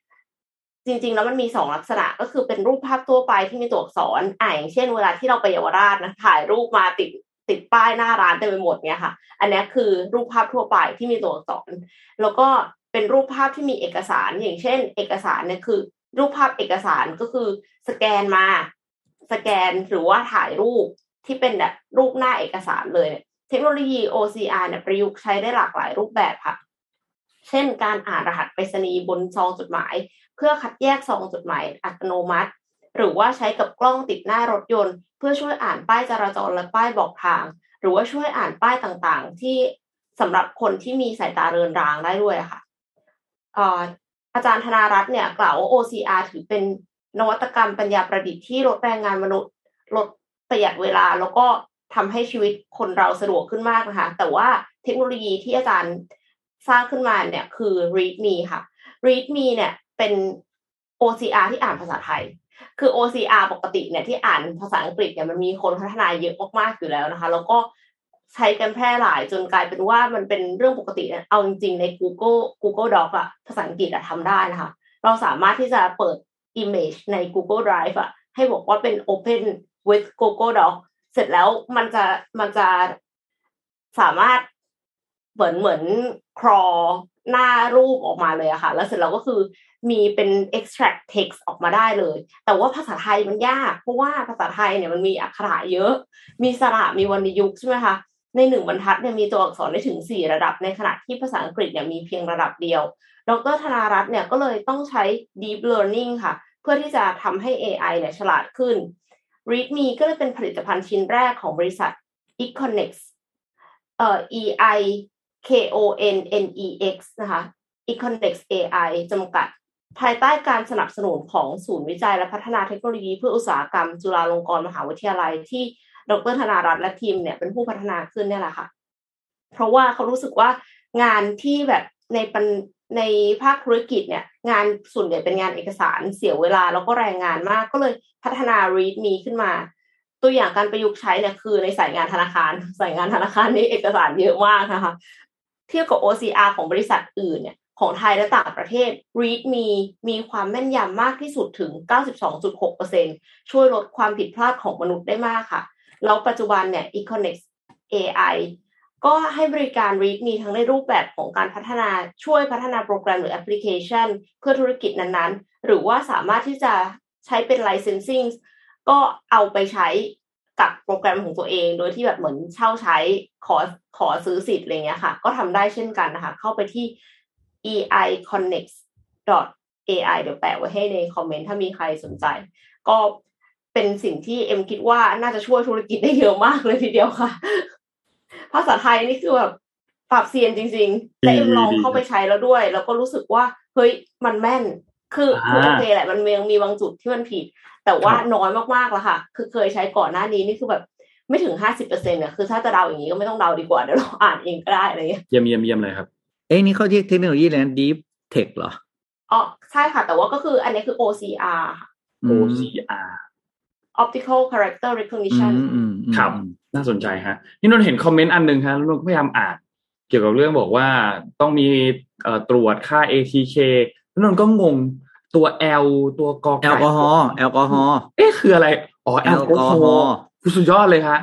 จริง ๆ แล้วมันมีสองลักษณะก็คือเป็นรูปภาพทั่วไปที่มีตัวอักษรอ่าอย่างเช่นเวลาที่เราไปเยาวราชนะถ่ายรูปมาติดติดป้ายหน้าร้านเต็มไปหมดเนี่ยค่ะ อันนี้คือรูปภาพทั่วไปที่มีตัวอักษร แล้วก็เป็นรูปภาพที่มีเอกสารอย่างเช่น เอกสารเนี่ยคือ รูปภาพเอกสารก็คือสแกนมา สแกนหรือว่าถ่ายรูปที่เป็นแบบรูปหน้าเอกสารเลย เทคโนโลยี OCR เนี่ยประยุกต์ใช้ได้หลากหลายรูปแบบค่ะ เช่น การอ่านรหัสไปรษณีย์บนซองจดหมาย เพื่อคัดแยกซองจดหมายอัตโนมัติ หรือว่าใช้กับกล้องติดหน้ารถยนต์ เพื่อช่วยอ่านป้ายจราจรและป้ายบอกทาง หรือว่าช่วยอ่านป้ายต่างๆ ที่สำหรับคนที่มีสายตาเรือนรางได้ด้วยค่ะอาจารย์ธนารัตน์เนี่ยกล่าวว่า OCR ถือเป็นนวัตกรรมปัญญาประดิษฐ์ที่ลดแรงงานมนุษย์ ลดประหยัดเวลา แล้วก็ ทำให้ชีวิตคนเราสะดวกขึ้นมากนะคะ แต่ว่าเทคโนโลยีที่อาจารย์สร้างขึ้นมาเนี่ยคือ ReadMe ค่ะ ReadMe เนี่ยเป็น OCR ที่อ่านภาษาไทย คือ OCR ปกติเนี่ยที่อ่านภาษาอังกฤษเนี่ยมันมีคนพัฒนาเยอะมากๆอยู่แล้วนะคะ แล้วก็ใช้กันแพร่หลายจนกลายเป็นว่ามันเป็นเรื่องปกติเอาจริงๆใน Google Google Doc อะภาษาอังกฤษอะทำได้นะคะ เราสามารถที่จะเปิด image ใน Google Drive อะให้บอกว่าเป็น open with Google Doc เสร็จแล้วมันจะมันจะสามารถเหมือนเหมือนครอหน้ารูปออกมาเลยอะค่ะ แล้วเสร็จแล้วก็คือมีเป็น extract text ออกมาได้เลย แต่ว่าภาษาไทยมันยาก เพราะว่าภาษาไทยเนี่ยมันมีอักขระเยอะ มีสระมีวรรณยุกต์ใช่ไหมคะ ในหนึ่งบรรทัดเนี่ยมีตัวอักษรได้ถึงสี่ระดับ ในขณะที่ภาษาอังกฤษเนี่ยมีเพียงระดับเดียว ดรธนารัตน์เนี่ยก็เลยต้องใช้ deep learning ค่ะ เพื่อที่จะทำให้ AI เนี่ยฉลาดขึ้น ReadMe ก็เลยเป็นผลิตภัณฑ์ชิ้นแรกของบริษัท Econex เอ่อ E I K O N N E X นะคะ Econex AI จำกัด ภายใต้การสนับสนุนของศูนย์วิจัยและพัฒนาเทคโนโลยีเพื่ออุตสาหกรรม จุฬาลงกรณ์มหาวิทยาลัยที่ดรธนารัตน์และทีมเนี่ยเป็นผู้พัฒนาขึ้นเนี่ยแหละค่ะ เพราะว่าเขารู้สึกว่างานที่แบบในปัน ในภาคธุรกิจเนี่ยงานส่วนใหญ่เป็นงานเอกสารเสียเวลาแล้วก็แรงงานมากก็เลยพัฒนา README ขึ้นมา ตัวอย่างการประยุกต์ใช้เนี่ยคือในสายงานธนาคาร สายงานธนาคารนี่เอกสารเยอะมากนะคะเทียบกับ OCR ของบริษัทอื่นเนี่ยของไทยและต่างประเทศ README มีความแม่นยำมากที่สุดถึง 92.6%ช่วยลดความผิดพลาดของมนุษย์ได้มากค่ะ แล้วปัจจุบันเนี่ย Econex AI ก็ให้บริการ Read มีทั้งในรูปแบบของการพัฒนาช่วยพัฒนาโปรแกรมหรือแอปพลิเคชัน เพื่อธุรกิจนั้นๆ หรือว่าสามารถที่จะใช้เป็น licensing ก็เอาไปใช้กับโปรแกรมของตัวเอง โดยที่แบบเหมือนเช่าใช้ขอขอซื้อสิทธิ์อะไรเงี้ยค่ะ ก็ทำได้เช่นกันนะคะ เข้าไปที่ eiconnect AI เดี๋ยวแปะไว้ให้ในคอมเมนต์ถ้ามีใครสนใจ ก็เป็นสิ่งที่เอ็มคิดว่าน่าจะช่วยธุรกิจได้เยอะมากเลยทีเดียวค่ะ ภาษาไทยนี่คือแบบปรับเซียนจริงๆแต่เอ็มลองเข้าไปใช้แล้วด้วย แล้วก็รู้สึกว่าเฮ้ยมันแม่น คือคือโอเคแหละมันยังมีบางจุดที่มันผิด แต่ว่าน้อยมากๆแล้วค่ะ คือเคยใช้ก่อนหน้านี้นี่คือแบบไม่ถึงห้าสิบเปอร์เซ็นต์เนี่ยคือถ้าจะเดาอย่างนี้ก็ไม่ต้องเดาดีกว่าเดี๋ยวเราอ่านเองก็ได้อะไรเงี้ยเยี่ยมเยี่ยมเยี่ยมเลยครับ เอ้ยนี่เขาเรียกเทคโนโลยีอะไรนะ deep tech เหรออ๋อใช่ค่ะ แต่ว่าก็คืออันนี้คือ OCR ค่ะ OCR Optical Character อื Recognition มอืมอืมครับ น่าสนใจฮะนี่นนท์เห็นคอมเมนต์อันหนึ่งฮะนนท์ก็พยายามอ่านเกี่ยวกับเรื่องบอกว่าต้องมีเอ่อตรวจค่า ATK แล้วนนท์ก็งงตัว L ตัวกอแอลกอฮอล์แอลกอฮอล์เอ๊ะคืออะไรอ๋อแอลกอฮอล์คือสุดยอดเลยฮะ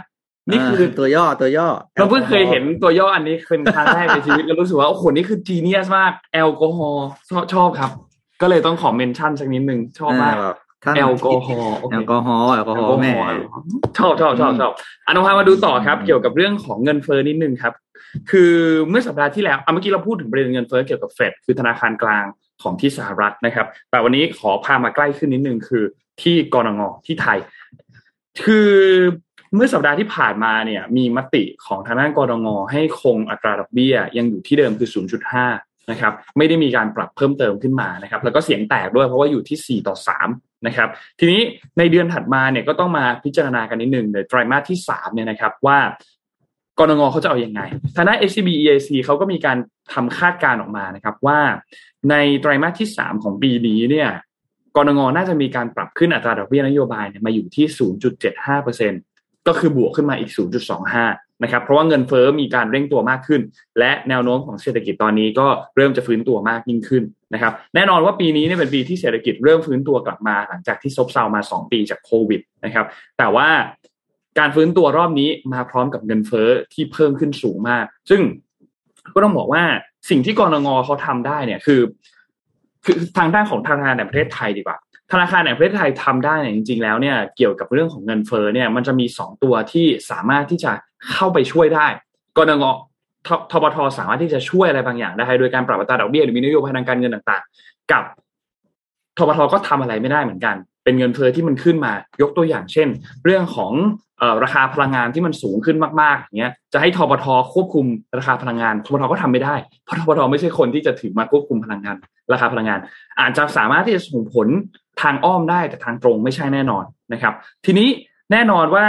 นี่คือตัวย่อตัวย่อเราเพิ่งเคยเห็นตัวย่ออันนี้เป็นครั้งแรกในชีวิตแล้วรู้สึกว่าโอ้โหนี่คือ genius มากแอลกอฮอล์ชอบชอบครับ ก็เลยต้องขอ mention สักนิดนึงชอบมากท่าน แอลกอฮอล์โอเคแอลกอฮอล์แอลกอฮอล์แม่ชอบชอบชอบชอบอนุพามาดูต่อครับ เกี่ยวกับเรื่องของเงินเฟ้อนิดนึงครับ คือเมื่อสัปดาห์ที่แล้วอะเมื่อกี้เราพูดถึงประเด็นเงินเฟ้อเกี่ยวกับเฟดคือธนาคารกลางของที่สหรัฐนะครับ แต่วันนี้ขอพามาใกล้ขึ้นนิดนึงคือที่กรงงที่ไทย คือเมื่อสัปดาห์ที่ผ่านมาเนี่ย มีมติของทางด้านกรงงให้คงอัตราดอกเบี้ย ยังอยู่ที่เดิมคือ 0.5 นะครับไม่ได้มีการปรับเพิ่มเติมขึ้นมานะครับแล้วก็เสียงแตกด้วยเพราะว่าอยู่ที่ 4 ต่อ3นะครับทีนี้ในเดือนถัดมาเนี่ยก็ต้องมาพิจารณากันนิดหนึ่งในไตรมาสที่3เนี่ยนะครับว่ากรงงเขาจะเอาอยัางไงทางด้าน SCB EAC เขาก็มีการทำคาดการณ์ออกมานะครับว่าในไตรมาสที่ 3 ของปีนี้เนี่ยกรงงน่าจะมีการปรับขึ้นอัตราดอกเบี้ยนโยบายเนี่ยมาอยู่ที่ 0.75% ก็คือบวกขึ้นมาอีก 0.25 นะครับ เพราะว่าเงินเฟ้อมีการเร่งตัวมากขึ้น และแนวโน้มของเศรษฐกิจตอนนี้ก็เริ่มจะฟื้นตัวมากยิ่งขึ้นนะครับ แน่นอนว่าปีนี้เนี่ยเป็นปีที่เศรษฐกิจเริ่มฟื้นตัวกลับมา หลังจากที่ซบเซามา 2 ปีจากโควิดนะครับ แต่ว่าการฟื้นตัวรอบนี้มาพร้อมกับเงินเฟ้อที่เพิ่มขึ้นสูงมาก ซึ่งก็ต้องบอกว่าสิ่งที่กรงงเขาทำได้เนี่ยคือคือทางด้านของธนาคารแห่งประเทศไทยดีกว่า ธนาคารแห่งประเทศไทยทำได้เนี่ยจริง ๆ แล้วเนี่ยเกี่ยวกับเรื่องของเงินเฟ้อเนี่ยมันจะมีสองตัวที่สามารถที่จะเข้าไปช่วยได้กรงทบทสามารถที่จะช่วยอะไรบางอย่างได้โดยการปรับอัตราดอกเบี้ยหรือมีนโยบายทางการเงินต่างๆ กับทบทก็ทำอะไรไม่ได้เหมือนกัน เป็นเงินเฟ้อที่มันขึ้นมายกตัวอย่างเช่น เรื่องของราคาพลังงานที่มันสูงขึ้นมากๆอย่างเงี้ยจะให้ทบทควบคุมราคาพลังงานทบทก็ทำไม่ได้เพราะทบทไม่ใช่คนที่จะถือมาควบคุมพลังงาน ราคาพลังงาน อาจจะสามารถที่จะส่งผล ทางอ้อมได้แต่ทางตรงไม่ใช่แน่นอนนะครับ ทีนี้แน่นอนว่า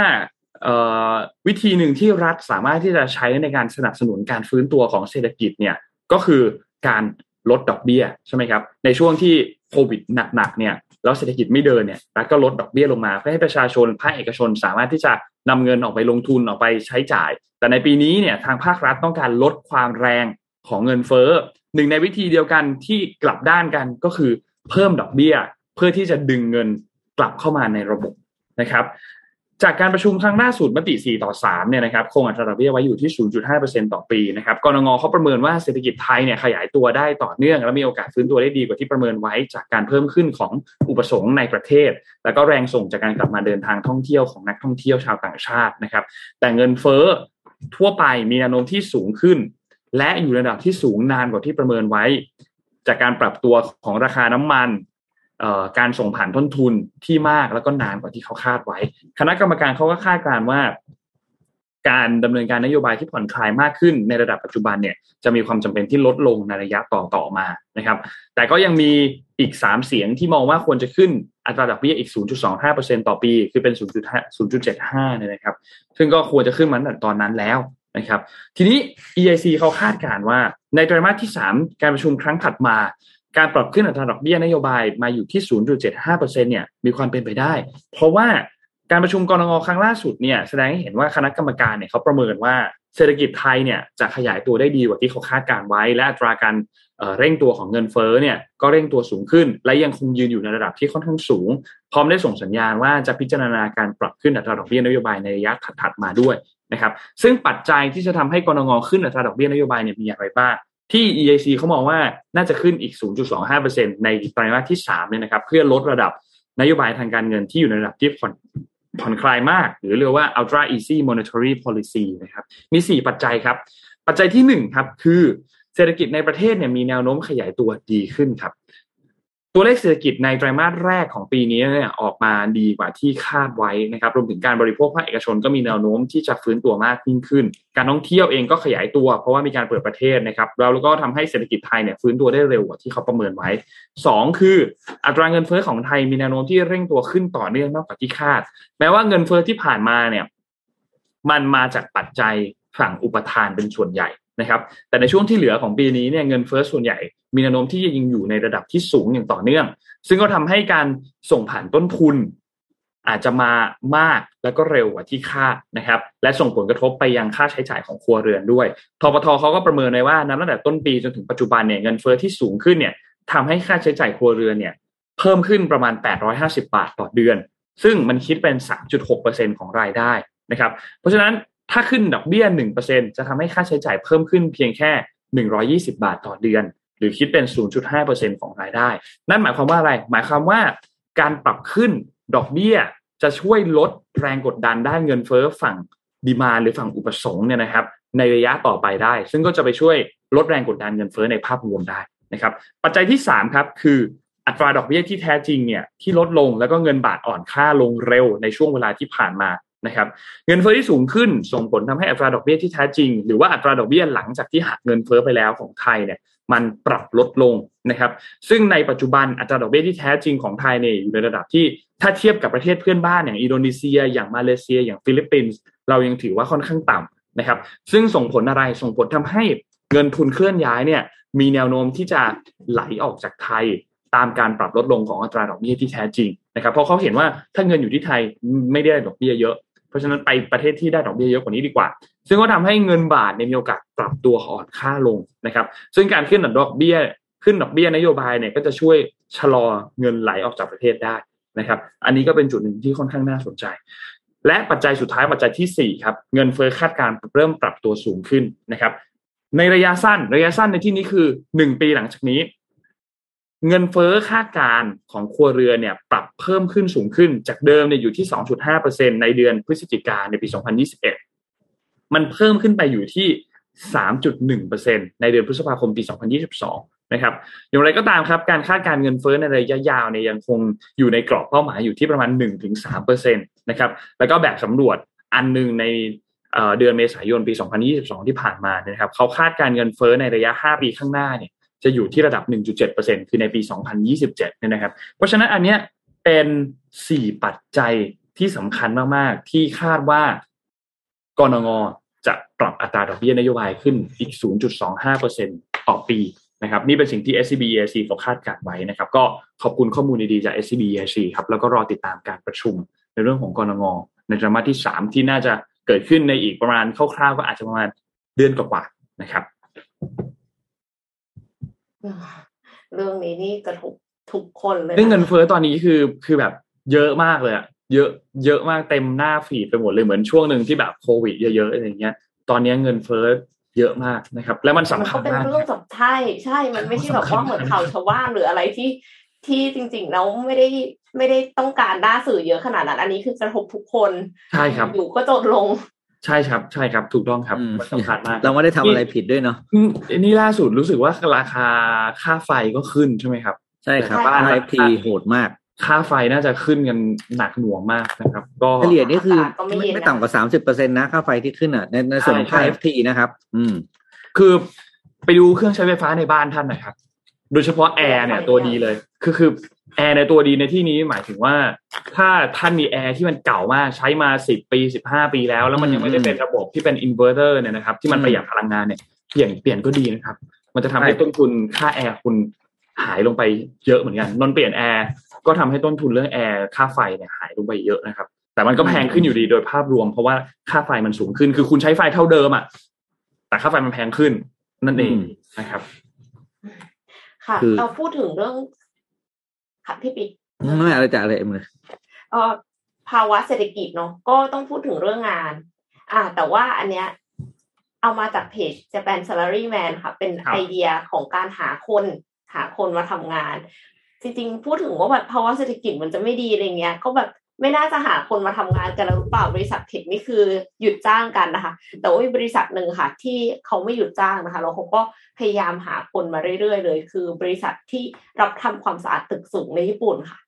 วิธีหนึ่งที่รัฐสามารถที่จะใช้ในการสนับสนุนการฟื้นตัวของเศรษฐกิจเนี่ยก็คือการลดดอกเบี้ยใช่ไหมครับในช่วงที่โควิดหนักๆเนี่ยแล้วเศรษฐกิจไม่เดินเนี่ยรัฐก็ลดดอกเบี้ยลงมา เพื่อให้ประชาชนภาคเอกชนสามารถที่จะนำเงินออกไปลงทุนออกไปใช้จ่าย แต่ในปีนี้เนี่ยทางภาครัฐต้องการลดความแรงของเงินเฟ้อหนึ่งในวิธีเดียวกันที่กลับด้านกันก็คือเพิ่มดอกเบี้ย พื่อที่จะดึงเงินกลับเข้ามาในระบบนะครับ จากการประชุมครั้งล่าสุดมติ 4 ต่อ 3 เนี่ยนะครับคงอัตราดอกเบี้ยไว้อยู่ที่ 0.5%ต่อปีนะครับกรงงเขาประเมินว่าเศรษฐกิจไทยเนี่ยขยายตัวได้ต่อเนื่อง และมีโอกาสฟื้นตัวได้ดีกว่าที่ประเมินไว้ จากการเพิ่มขึ้นของอุปสงค์ในประเทศ แล้วก็แรงส่งจากการกลับมาเดินทางท่องเที่ยวของนักท่องเที่ยวชาวต่างชาตินะครับ แต่เงินเฟ้อทั่วไปมีแนวโน้มที่สูงขึ้น และอยู่ระดับที่สูงนานกว่าที่ประเมินไว้ จากการปรับตัวของราคาน้ำมัน การส่งผ่านต้นทุนที่มากแล้วก็นานกว่าที่เขาคาดไว้ คณะกรรมการเขาก็คาดการว่า การดำเนินการนโยบายที่ผ่อนคลายมากขึ้นในระดับปัจจุบันเนี่ยจะมีความจำเป็นที่ลดลงในระยะต่อต่อมานะครับ แต่ก็ยังมีอีกสามเสียงที่มองว่าควรจะขึ้นอัตราดอกเบี้ยอีก 0.25%ต่อปี คือเป็น 0.75เนี่ยนะครับ ซึ่งก็ควรจะขึ้นมาตั้งแต่ตอนนั้นแล้วนะครับ ทีนี้ EIC เขาคาดการว่าในไตรมาสที่ 3 การประชุมครั้งถัดมา การปรับขึ้นอัตราดอกเบี้ยนโยบายมาอยู่ที่ 0.75%เนี่ยมีความเป็นไปได้ เพราะว่าการประชุมกรงงครั้งล่าสุดเนี่ยแสดงให้เห็นว่าคณะกรรมการเนี่ยเขาประเมินว่าเศรษฐกิจไทยเนี่ยจะขยายตัวได้ดีกว่าที่เขาคาดการไว้ และอัตราการเร่งตัวของเงินเฟ้อเนี่ยก็เร่งตัวสูงขึ้น และยังคงยืนอยู่ในระดับที่ค่อนข้างสูง พร้อมได้ส่งสัญญาณว่าจะพิจารณาการปรับขึ้นอัตราดอกเบี้ยนโยบายในระยะถัดๆมาด้วยนะครับซึ่งปัจจัยที่จะทำให้กรงงขึ้นอัตราดอกเบี้ยนโยบายเนี่ยมีอย่างไรบ้าง ที่ EIC เขามองว่าน่าจะขึ้นอีก 0.25%ในไตรมาสที่3เนี่ยนะครับ เพื่อลดระดับนโยบายทางการเงินที่อยู่ในระดับที่ผ่อนผ่อนคลายมาก หรือเรียกว่า ultra easy monetary policy นะครับ มี 4 ปัจจัยครับ ปัจจัยที่1ครับคือเศรษฐกิจในประเทศเนี่ยมีแนวโน้มขยายตัวดีขึ้นครับ ตัวเลขเศรษฐกิจในไตรมาสแรกของปีนี้เนี่ยออกมาดีกว่าที่คาดไว้นะครับรวมถึงการบริโภคภาคเอกชนก็มีแนวโน้มที่จะฟื้นตัวมากยิ่งขึ้น การท่องเที่ยวเองก็ขยายตัว เพราะว่ามีการเปิดประเทศนะครับแล้วก็ทำให้เศรษฐกิจไทยเนี่ยฟื้นตัวได้เร็วกว่าที่เขาประเมินไว้ 2 คือ อัตราเงินเฟ้อของไทยมีแนวโน้มที่เร่งตัวขึ้นต่อเนื่องมากกว่าที่คาด แม้ว่าเงินเฟ้อที่ผ่านมาเนี่ยมันมาจากปัจจัยฝั่งอุปทานเป็นส่วนใหญ่ นะครับแต่ในช่วงที่เหลือของปีนี้เนี่ยเงินเฟ้อส่วนใหญ่ มีแนวโน้มที่จะยังอยู่ในระดับที่สูงอย่างต่อเนื่อง ซึ่งก็ทำให้การส่งผ่านต้นทุน อาจจะมามากแล้วก็เร็วกว่าที่คาดนะครับ และส่งผลกระทบไปยังค่าใช้จ่ายของครัวเรือนด้วยทบทเขาก็ประเมินไว้ว่านับตั้งแต่ต้นปีจนถึงปัจจุบันเนี่ยเงินเฟ้อที่สูงขึ้นเนี่ยทำให้ค่าใช้จ่ายครัวเรือนเนี่ยเพิ่มขึ้นประมาณ 850 บาทต่อเดือน ซึ่งมันคิดเป็น 3.6%ของรายได้นะครับ เพราะฉะนั้น ถ้าขึ้นดอกเบี้ย1%จะทำให้ค่าใช้จ่ายเพิ่มขึ้นเพียงแค่ 120 บาทต่อเดือน หรือคิดเป็น 0.5%ของรายได้ นั่นหมายความว่าอะไร หมายความว่าการปรับขึ้นดอกเบี้ยจะช่วยลดแรงกดดันด้านเงินเฟ้อฝั่งดีมาหรือฝั่งอุปสงค์เนี่ยนะครับ ในระยะต่อไปได้ ซึ่งก็จะไปช่วยลดแรงกดดันเงินเฟ้อในภาพรวมได้นะครับ ปัจจัยที่3ครับคืออัตราดอกเบี้ยที่แท้จริงเนี่ยที่ลดลงแล้วก็เงินบาทอ่อนค่าลงเร็วในช่วงเวลาที่ผ่านมา นะครับเงินเฟ้อที่สูงขึ้นส่งผลทำให้อัตราดอกเบี้ยที่แท้จริง หรือว่าอัตราดอกเบี้ยหลังจากที่หักเงินเฟ้อไปแล้วของไทยเนี่ยมันปรับลดลงนะครับ ซึ่งในปัจจุบันอัตราดอกเบี้ยที่แท้จริงของไทยเนี่ยอยู่ในระดับที่ถ้าเทียบกับประเทศเพื่อนบ้านอย่างอินโดนีเซีย อย่างมาเลเซีย อย่างฟิลิปปินส์เรายังถือว่าค่อนข้างต่ำนะครับ ซึ่งส่งผลอะไรส่งผลทำให้เงินทุนเคลื่อนย้ายเนี่ยมีแนวโน้มที่จะไหลออกจากไทยตามการปรับลดลงของอัตราดอกเบี้ยที่แท้จริงนะครับเพราะเขาเห็นว่าถ้าเงินอยู่ที่ไทยไม่ได้ดอกเบี้ยเยอะ เพราะฉะนั้นไปประเทศที่ได้ดอกเบี้ยเยอะกว่านี้ดีกว่า ซึ่งก็ทำให้เงินบาทในมีโอกาสปรับตัวอ่อนค่าลงนะครับ ซึ่งการขึ้นดอกเบี้ยขึ้นดอกเบี้ยนโยบายเนี่ยก็จะช่วยชะลอเงินไหลออกจากประเทศได้นะครับ อันนี้ก็เป็นจุดหนึ่งที่ค่อนข้างน่าสนใจ และปัจจัยสุดท้ายปัจจัยที่4ครับเงินเฟ้อคาดการเริ่มปรับตัวสูงขึ้นนะครับ ในระยะสั้นระยะสั้นในที่นี้คือ 1 ปีหลังจากนี้ เงินเฟ้อคาดการของครัวเรือนเนี่ยปรับเพิ่มขึ้นสูงขึ้นจากเดิมเนี่ยอยู่ที่ 2.5%ในเดือนพฤศจิกาในปี 2021 มันเพิ่มขึ้นไปอยู่ที่ 3.1%ในเดือนพฤษภาคมปี 2022 นะครับ อย่างไรก็ตามครับ การคาดการเงินเฟ้อในระยะยาวเนี่ยยังคงอยู่ในกรอบเป้าหมายอยู่ที่ประมาณ 1-3%นะครับ แล้วก็แบบสำรวจอันหนึ่งในเดือนเมษายนปี 2022 ที่ผ่านมานะครับ เขาคาดการเงินเฟ้อในระยะ 5 ปีข้างหน้าเนี่ย จะอยู่ที่ระดับ 1.7%คือในปี 2027เนี่ยนะครับ เพราะฉะนั้นอันเนี้ยเป็น 4 ปัจจัยที่สำคัญมากๆ ที่คาดว่ากรงงจะปรับอัตราดอกเบี้ยนโยบายขึ้นอีก 0.25%ต่อปีนะครับนี่เป็นสิ่งที่ SCB EIC เขาคาดการไว้นะครับ ก็ขอบคุณข้อมูลดีๆจาก SCB EIC ครับแล้วก็รอติดตามการประชุมในเรื่องของกรงงในไตรมาที่ 3 ที่น่าจะเกิดขึ้นในอีกประมาณคร่าวๆก็อาจจะประมาณเดือนกว่าๆนะครับ เรื่องนี้นี่กระทบทุกคนเลยเรื่องเงินเฟ้อตอนนี้คือคือแบบเยอะมากเลยอะเยอะเยอะมากเต็มหน้าฟีดไปหมดเลยเหมือนช่วงหนึ่งที่แบบโควิดเยอะๆอะไรเงี้ย ตอนนี้เงินเฟ้อเยอะมากนะครับ แล้วมันสำคัญมากมันเป็นเรื่องสำใช่ใช่ มันไม่ใช่แบบว่าเหมือนข่าวชาวบ้านหรืออะไรที่ที่จริงๆเราไม่ได้ไม่ได้ต้องการด้าสื่อเยอะขนาดนั้น อันนี้คือกระทบทุกคน ใช่ครับ อยู่ก็จดลง ใช่ครับ ใช่ครับ ถูกต้องครับสำคัญมาก เราไม่ได้ทำอะไรผิดด้วยเนาะนี่ล่าสุดรู้สึกว่าราคาค่าไฟก็ขึ้นใช่ไหมครับ ใช่ครับบ้านไอทีโหดมาก ค่าไฟน่าจะขึ้นกันหนักหน่วงมากนะครับ ก็เฉลี่ยนี่คือไม่ต่ำกว่าสามสิบเปอร์เซ็นต์นะ ค่าไฟที่ขึ้นอะ ในในส่วนของค่า Ft นะครับ อืม คือไปดูเครื่องใช้ไฟฟ้าในบ้านท่านหน่อยครับ โดยเฉพาะแอร์เนี่ยตัวดีเลย คือคือ แอร์ในตัวดีในที่นี้หมายถึงว่า ถ้าท่านมีแอร์ที่มันเก่ามากใช้มาสิบปีสิบห้าปีแล้ว แล้วมันยังไม่ได้เป็นระบบที่เป็นอินเวอร์เตอร์เนี่ยนะครับ ที่มันประหยัดพลังงานเนี่ยเปลี่ยนเปลี่ยนก็ดีนะครับ มันจะทำให้ต้นทุนค่าแอร์คุณหายลงไปเยอะเหมือนกันนนเปลี่ยนแอร์ก็ทำให้ต้นทุนเรื่องแอร์ค่าไฟเนี่ยหายลงไปเยอะนะครับ แต่มันก็แพงขึ้นอยู่ดีโดยภาพรวม เพราะว่าค่าไฟมันสูงขึ้น คือคุณใช้ไฟเท่าเดิมอะแต่ค่าไฟมันแพงขึ้นนั่นเองนะครับ ค่ะเราพูดถึงเรื่อง ค่ะพี่ปิ๊กไม่อะไรจะอะไรเอ็มเลยเออภาวะเศรษฐกิจเนาะก็ต้องพูดถึงเรื่องงาน อ่า แต่ว่าอันเนี้ยเอามาจากเพจ Japan Salary Man ค่ะ เป็นไอเดียของการหาคน หาคนมาทำงาน จริงๆ พูดถึงว่าแบบภาวะเศรษฐกิจมันจะไม่ดีอะไรเงี้ย ก็แบบ ไม่น่าจะหาคนมาทำงานกันแล้วหรือเปล่าบริษัทเทคนี่คือหยุดจ้างกันนะคะ แต่ว่าบริษัทหนึ่งค่ะ ที่เขาไม่หยุดจ้างนะคะแล้วเขาก็พยายามหาคนมาเรื่อยๆ เลย คือบริษัทที่รับทำความสะอาดตึกสูงในญี่ปุ่นค่ะ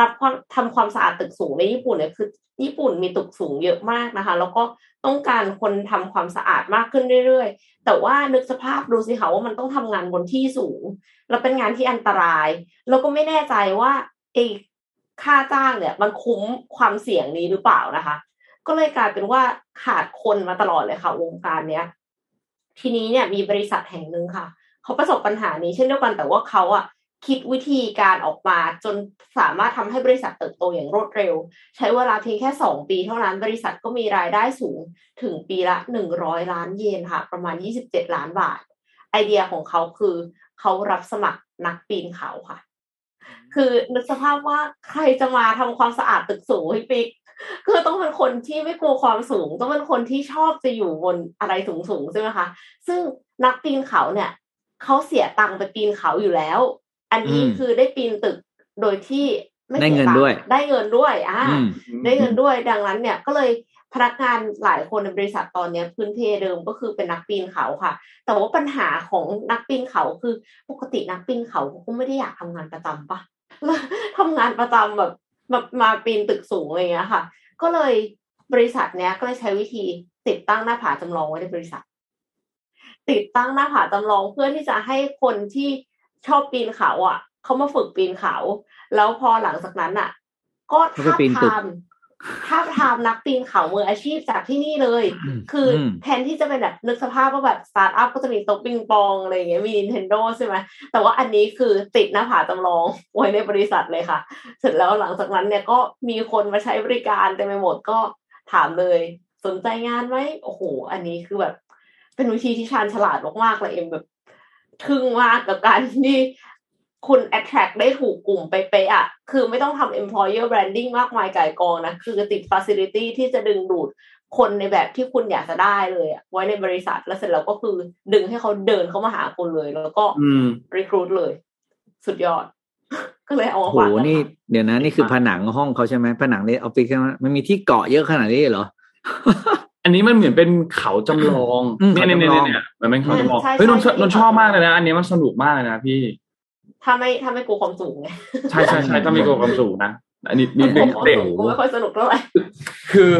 รับความทำความสะอาดตึกสูงในญี่ปุ่นเนี่ยคือ ญี่ปุ่นมีตึกสูงเยอะมากนะคะ แล้วก็ต้องการคนทำความสะอาดมากขึ้นเรื่อยๆ แต่ว่านึกสภาพดูสิคะว่ามันต้องทำงานบนที่สูง แล้วเป็นงานที่อันตราย แล้วก็ไม่แน่ใจว่าไอ้ ค่าจ้างเนี่ย มันคุ้มความเสี่ยงนี้หรือเปล่านะคะ ก็เลยกลายเป็นว่าขาดคนมาตลอดเลยค่ะ วงการเนี้ย ทีนี้เนี่ยมีบริษัทแห่งหนึ่งค่ะเขาประสบปัญหานี้เช่นเดียวกันแต่ว่าเขาอะคิดวิธีการออกมาจนสามารถทำให้บริษัทเติบโตอย่างรวดเร็ว ใช้เวลาเพียงแค่สองปีเท่านั้น บริษัทก็มีรายได้สูงถึงปีละหนึ่งร้อยล้านเยนค่ะ ประมาณยี่สิบเจ็ดล้านบาท ไอเดียของเขาคือเขารับสมัครนักปีนเขาค่ะ คือนึกสภาพว่าใครจะมาทำความสะอาดตึกสูงให้ปิ๊กคือต้องเป็นคนที่ไม่กลัวความสูง ต้องเป็นคนที่ชอบจะอยู่บนอะไรสูงสูงใช่ไหมคะซึ่งนักปีนเขาเนี่ยเขาเสียตังค์ไปปีนเขาอยู่แล้ว อันนี้คือได้ปีนตึกโดยที่ไม่ได้เสียเงินตังด้วยค์ได้เงินด้วยอ่าอืมได้เงินด้วยดังนั้นเนี่ยก็เลยพนักงานหลายคนในบริษัทตอนเนี้ยพื้นเพเดิมก็คือเป็นนักปีนเขาค่ะ แต่ว่าปัญหาของนักปีนเขาคือปกตินักปีนเขาก็ไม่ได้อยากทำงานประจำปะ ทำงานประจำแบบมามาปีนตึกสูงอะไรเงี้ยค่ะ ก็เลยบริษัทเนี้ยก็เลยใช้วิธีติดตั้งหน้าผาจำลองไว้ในบริษัท ติดตั้งหน้าผาจำลองเพื่อที่จะให้คนที่ชอบปีนเขาอะเขามาฝึกปีนเขา แล้วพอหลังจากนั้นอะ ก็เขาก็ท้าบปีนตึกทาม ท้าบทามนักปีนเขามืออาชีพจากที่นี่เลย คืออมแทนที่จะเป็นแบบนึกสภาพว่าแบบสตาร์ทอัพก็จะมีโต๊ะปิงปองอะไรอย่างเงี้ยมี Nintendo ใช่ไหมแต่ว่าอันนี้คือติดหน้าผาจำลองไว้ในบริษัทเลยค่ะ เสร็จแล้วหลังจากนั้นเนี่ยก็มีคนมาใช้บริการเต็มไปหมดก็ถามเลย สนใจงานไหมโอ้โห อันนี้คือแบบ เป็นวิธีที่ชาญฉลาดมากๆเลยเอ็มแบบทึ่งมากกับการที่ คุณ attract ได้ถูกกลุ่มไปเป๊ะๆอะคือไม่ต้องทำ employer branding มากมายไก่ายกองนะ คือติด facility ที่จะดึงดูดคนในแบบที่คุณอยากจะได้เลยอะไว้ในบริษัทแล้วเสร็จแล้วก็คือดึงให้เขาเดินเข้ามาหาคุณเลย แล้วก็อืม recruit เลย สุดยอด ก็เลยเอามาโหฝากกันี่ค่ะเดี๋ยวนะ นี่คือผนังห้องเขาใช่ไหมผนังในออฟฟิศใช่ไหมมันมีที่เกาะเยอะขนาดนี้เหรออันนี้มันเหมือนเป็นเขาจำลองอืมเนี่ยเนี่ยเขาจำลองเนี่ยเนี่ยมันเป็นเขาจำลองใช่ใช่เฮ้ยนนท์ใช่นนท์ชอบมากเลยนะ อันนี้มันสนุกมากเลยนะพี่ ถ้าไม่ถ้าไม่กลัวความสูงไงใช่ใช่ใช่ถ้ามีความสูงนะอันนี้นิดนึงกลัวความเด็กสูงก็ไม่ค่อยสนุกเท่าไหร่คือ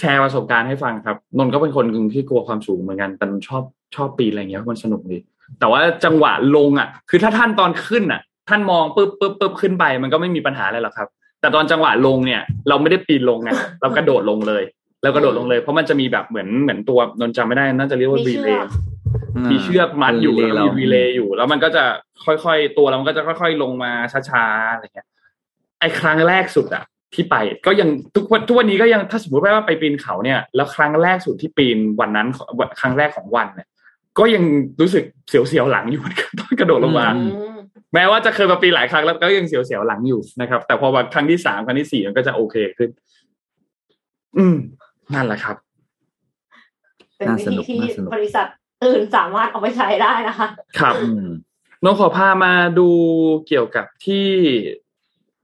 แชร์ประสบการณ์ให้ฟังครับนนท์ก็เป็นคนหนึ่งที่กลัวความสูงเหมือนกันแต่นนท์ชอบชอบปีนอะไรเงี้ยเพราะมันสนุกดีแต่ว่าจังหวะลงอะ คือถ้าท่านตอนขึ้นอะ ท่านมองปุ๊บปุ๊บปุ๊บขึ้นไปมันก็ไม่มีปัญหาอะไรหรอกครับ แต่ตอนจังหวะลงเนี่ย เราไม่ได้ปีนลงไงเรากระโดดลงเลยเรากระโดดลงเลยเพราะมันจะมีแบบเหมือนเหมือนตัวนนท์จำไม่ได้น่าจะเรียกว่ามีรีเชืเลอกย์ มีเชือกมัดอยู่เออแล้ว relay มีรีเลย์อยู่ แล้วมันก็จะค่อยๆตัวแล้วมันก็จะค่อย ๆ ลงมาช้าๆอะไรเงี้ย ไอ้ครั้งแรกสุดอะที่ไปก็ยังทุกวันทุกวันนี้ก็ยังถ้าสมมติว่าไปปีนเขาเนี่ย แล้วครั้งแรกสุดที่ปีนวันนั้นครั้งแรกของวันเนี่ย ก็ยังรู้สึกเสียวๆหลังอยู่เหมือนกันต้องกระโดดลงมาอืมแม้ว่าจะเคยมาปีนหลายครั้งแล้วก็ยังเสียวๆหลังอยู่นะครับ แต่พอวันครั้งที่สามครั้งที่สี่มันก็จะโอเคขึ้น อืม นั่นแหละครับ เป็นน่าวิสธีนุกที่น่าสนุกบริษัท อื่นสามารถเอาไปใช้ได้นะคะ ครับน้องขอพามาดูเกี่ยวกับที่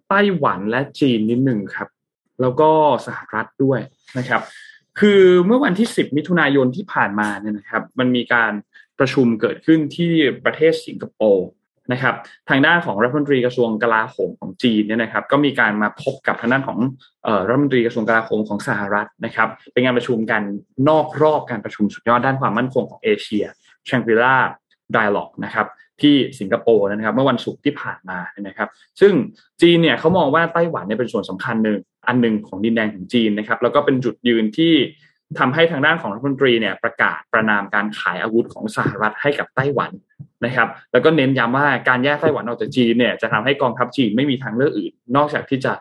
ไต้หวันและจีนนิดหนึ่งครับ แล้วก็สหรัฐด้วยนะครับ คือเมื่อวันที่ 10 มิถุนายนที่ผ่านมาเนี่ยนะครับ มันมีการประชุมเกิดขึ้นที่ประเทศสิงคโปร์ นะครับทางด้านของรัฐมนตรีกระทรวงกลาโหมของจีนเนี่ยนะครับก็มีการมาพบกับทางด้านของออรัฐมนตรีกระทรวงกลาโหมของสหรัฐนะครับเป็นงานประชุมกันนอกรอบการประชุมสุดยอดด้านความมั่นคงของเอเชีย Shangri-La Dialogue นะครับที่สิงคโปร์นะครับเมื่อวันศุกร์ที่ผ่านมานะครับ ซึ่งจีนเนี่ยเขามองว่าไต้หวันเนี่ยเป็นส่วนสำคัญหนึ่งอันหนึ่งของดินแดนของจีนนะครับแล้วก็เป็นจุดยืนที่ทำให้ทางด้านของรัฐมนตรีเนี่ยประกาศประนามการขายอาวุธของสหรัฐให้กับไต้หวัน นะครับ แล้วก็เน้นย้ำว่าการแยกไต้หวันออกจากจีนเนี่ยจะทำให้กองทัพจีนไม่มีทางเลือกอื่น นอกจากที่จะ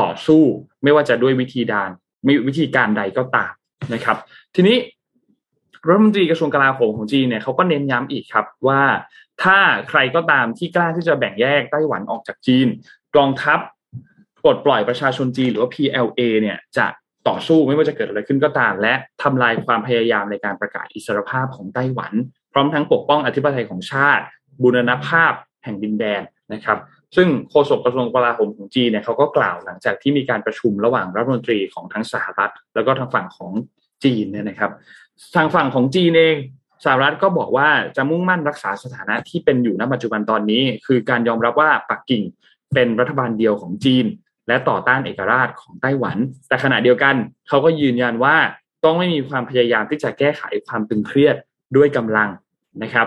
ต่อสู้ไม่ว่าจะด้วยวิธีดานม่วิธีการใดก็ตามนะครับ ทีนี้รัฐมนตรีกระทรวงกลาโหมของจีนเนี่ยเขาก็เน้นย้ำอีกครับว่าถ้าใครก็ตามที่กล้าที่จะแบ่งแยกไต้หวันออกจากจีนกองทัพปลดปล่อยประชาชนจีนหรือว่า PLA เนี่ยจะต่อสู้ไม่ว่าจะเกิดอะไรขึ้นก็ตาม และทำลายความพยายามในการประกาศอิสรภาพของไต้หวัน พร้อมทั้งปกป้องอธิปไตยของชาติบูรณภาพแห่งดินแดนนะครับ ซึ่งโฆษกกระทรวงกลาโหมของจีนเนี่ยเขาก็กล่าวหลังจากที่มีการประชุมระหว่างรัฐมนตรีของทั้งสหรัฐ แล้วก็ทางฝั่งของจีนเนี่ยนะครับ ทางฝั่งของจีนเองสหรัฐก็บอกว่าจะมุ่งมั่นรักษาสถานะที่เป็นอยู่ณปัจจุบันตอนนี้ คือการยอมรับว่าปักกิ่งเป็นรัฐบาลเดียวของจีน และต่อต้านเอกราชของไต้หวัน แต่ขณะเดียวกันเขาก็ยืนยันว่าต้องไม่มีความพยายามที่จะแก้ไขความตึงเครียด ด้วยกำลังนะครับ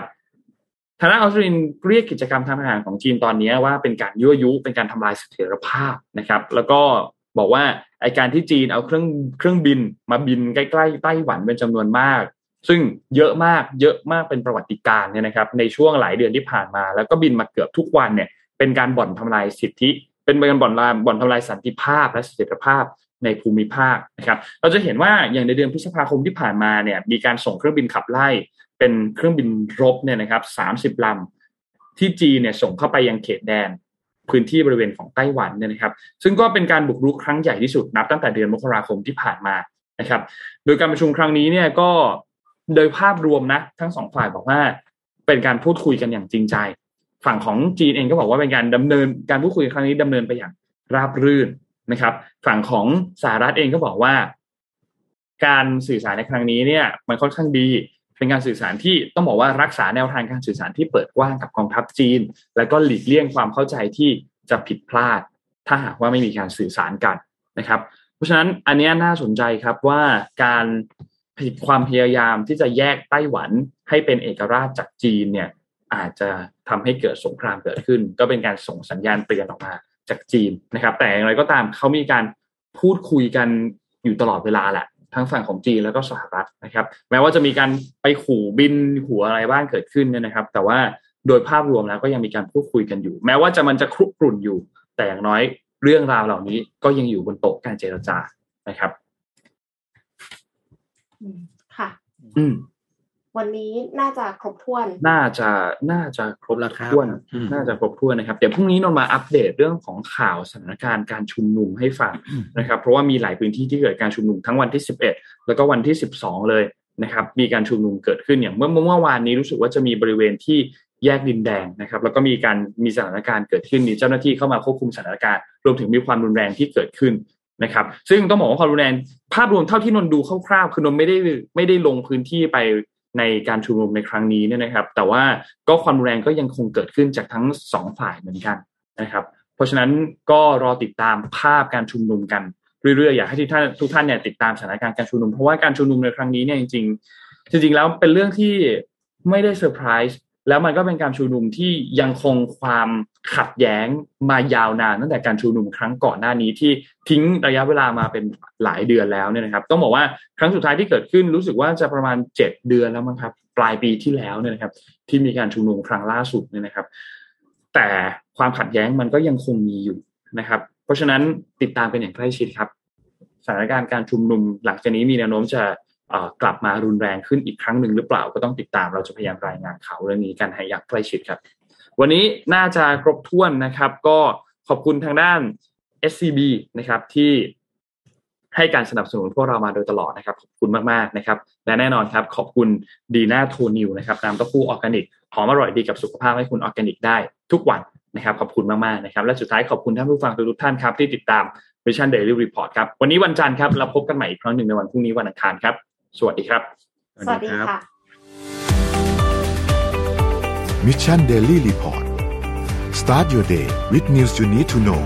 ทางด้านออสเตรเลียเรียกกิจกรรมทางทหารของจีนตอนนี้ว่าเป็นการยั่วยุเป็นการทำลายเสถียรภาพนะครับ แล้วก็บอกว่าไอการที่จีนเอาเครื่องเครื่องบินมาบินใกล้ๆไต้หวันเป็นจำนวนมาก ซึ่งเยอะมากเยอะมากเป็นประวัติการเนี่ยนะครับ ในช่วงหลายเดือนที่ผ่านมา แล้วก็บินมาเกือบทุกวันเนี่ยเป็นการบ่อนทำลายสิทธิ เป็นการบ่อนลามบ่อนทำลายสันติภาพและเสถียรภาพ ในภูมิภาคนะครับ เราจะเห็นว่าอย่างในเดือนพฤษภาคมที่ผ่านมาเนี่ยมีการส่งเครื่องบินขับไล่ เป็นเครื่องบินรบเนี่ยนะครับสามสิบลำที่จีนเนี่ยส่งเข้าไปยังเขตแดนพื้นที่บริเวณของไต้หวันเนี่ยนะครับ ซึ่งก็เป็นการบุกรุกครั้งใหญ่ที่สุดนับตั้งแต่เดือนมกราคมที่ผ่านมานะครับ โดยการประชุมครั้งนี้เนี่ยก็โดยภาพรวมนะ ทั้งสองฝ่ายบอกว่า เป็นการพูดคุยกันอย่างจริงใจ ฝั่งของจีนเองก็บอกว่าเป็นการดำเนินการพูดคุยครั้งนี้ดำเนินไปอย่างราบรื่น นะครับ ฝั่งของสหรัฐเองก็บอกว่า การสื่อสารในครั้งนี้เนี่ยมันค่อนข้างดีเป็นการสื่อสารที่ต้องบอกว่ารักษาแนวทางการสื่อสารที่เปิดกว้างกับกองทัพจีน แล้วก็หลีกเลี่ยงความเข้าใจที่จะผิดพลาด ถ้าหากว่าไม่มีการสื่อสารกันนะครับ เพราะฉะนั้นอันนี้น่าสนใจครับว่าการผิดความพยายามที่จะแยกไต้หวันให้เป็นเอกราชจากจีนเนี่ยอาจจะทำให้เกิดสงครามเกิดขึ้น ก็เป็นการส่งสัญญาณเตือนออกมา จากจีนนะครับ แต่อย่างไรก็ตามเขามีการพูดคุยกันอยู่ตลอดเวลาแหละทั้งฝั่งของจีนแล้วก็สหรัฐนะครับ แม้ว่าจะมีการไปขู่บินหัวอะไรบ้างเกิดขึ้นเนี่ยนะครับ แต่ว่าโดยภาพรวมแล้วก็ยังมีการพูดคุยกันอยู่ แม้ว่าจะมันจะครุกรุ่นอยู่ แต่อย่างน้อยเรื่องราวเหล่านี้ก็ยังอยู่บนโต๊ะการเจรจานะครับ ค่ะ อืม วันนี้น่าจะครบถ้วน น่าจะน่าจะครบแล้วครับถ้วนอืมน่าจะครบถ้วนนะครับ เดี๋ยวพรุ่งนี้นนมาอัปเดตเรื่องของข่าวสถานการณ์การชุมนุมให้ฟังนะครับ เพราะว่ามีหลายพื้นที่ที่เกิดการชุมนุมทั้งวันที่ 11 แล้วก็วันที่ 12 เลยนะครับ มีการชุมนุมเกิดขึ้นอย่างเมื่อเมื่อวานนี้รู้สึกว่าจะมีบริเวณที่แยกดินแดงนะครับ แล้วก็มีการมีสถานการณ์เกิดขึ้นมีเจ้าหน้าที่เข้ามาควบคุมสถานการณ์ รวมถึงมีความรุนแรงที่เกิดขึ้นนะครับ ซึ่งต้องบอกว่าความรุนแรงภาพรวมเท่าที่นนดูคร่าวๆคือนนไม่ได้ไม่ได้ลงพื้นที่ไป ในการชุมนุมในครั้งนี้เนี่ยนะครับ แต่ว่าก็ความรุนแรงก็ยังคงเกิดขึ้นจากทั้งสองฝ่ายเหมือนกันนะครับ เพราะฉะนั้นก็รอติดตามภาพการชุมนุมกันเรื่อยๆอยากให้ทุกท่านทุกท่านเนี่ยติดตามสถานการณ์การชุมนุมเพราะว่าการชุมนุมในครั้งนี้เนี่ยจริงๆจริง ๆ แล้วเป็นเรื่องที่ไม่ได้เซอร์ไพรส์ แล้วมันก็เป็นการชุมนุมที่ยังคงความขัดแย้งมายาวนานตั้งแต่การชุมนุมครั้งก่อนหน้านี้ที่ทิ้งระยะเวลามาเป็นหลายเดือนแล้วเนี่ยนะครับ ต้องบอกว่าครั้งสุดท้ายที่เกิดขึ้นรู้สึกว่าจะประมาณเจ็ดเดือนแล้วมั้งครับ ปลายปีที่แล้วเนี่ยนะครับ ที่มีการชุมนุมครั้งล่าสุดเนี่ยนะครับ แต่ความขัดแย้งมันก็ยังคงมีอยู่นะครับ เพราะฉะนั้นติดตามกันอย่างใกล้ชิดครับสถานการณ์การชุมนุมหลังจากนี้มีแนวโน้มจะ กลับมารุนแรงขึ้นอีกครั้งหนึ่งหรือเปล่าก็ต้องติดตามเราจะพยายามรายงานข่าวเรื่องนี้กันให้อย่างใกล้ชิดครับ วันนี้น่าจะครบถ้วนนะครับ ก็ขอบคุณทางด้าน SCB นะครับที่ให้การสนับสนุนพวกเรามาโดยตลอดนะครับ ขอบคุณมากๆนะครับ และแน่นอนครับขอบคุณดีน่าโทนิวนะครับน้ำเต้าหู้ออร์แกนิกหอมอร่อยดีกับสุขภาพให้คุณออร์แกนิกได้ทุกวันนะครับขอบคุณมากๆนะครับและสุดท้ายขอบคุณท่านผู้ฟังทุกท่านครับที่ติดตาม Mission Daily Report ครับวันนี้วันจันทร์ครับเราพบกันใหม่อีกครั้งหนึ่งในวันพรุ่งนี้วันอังคารครับ สวัสดีครับ สวัสดีค่ะ Mission Daily Report start your day with news you need to know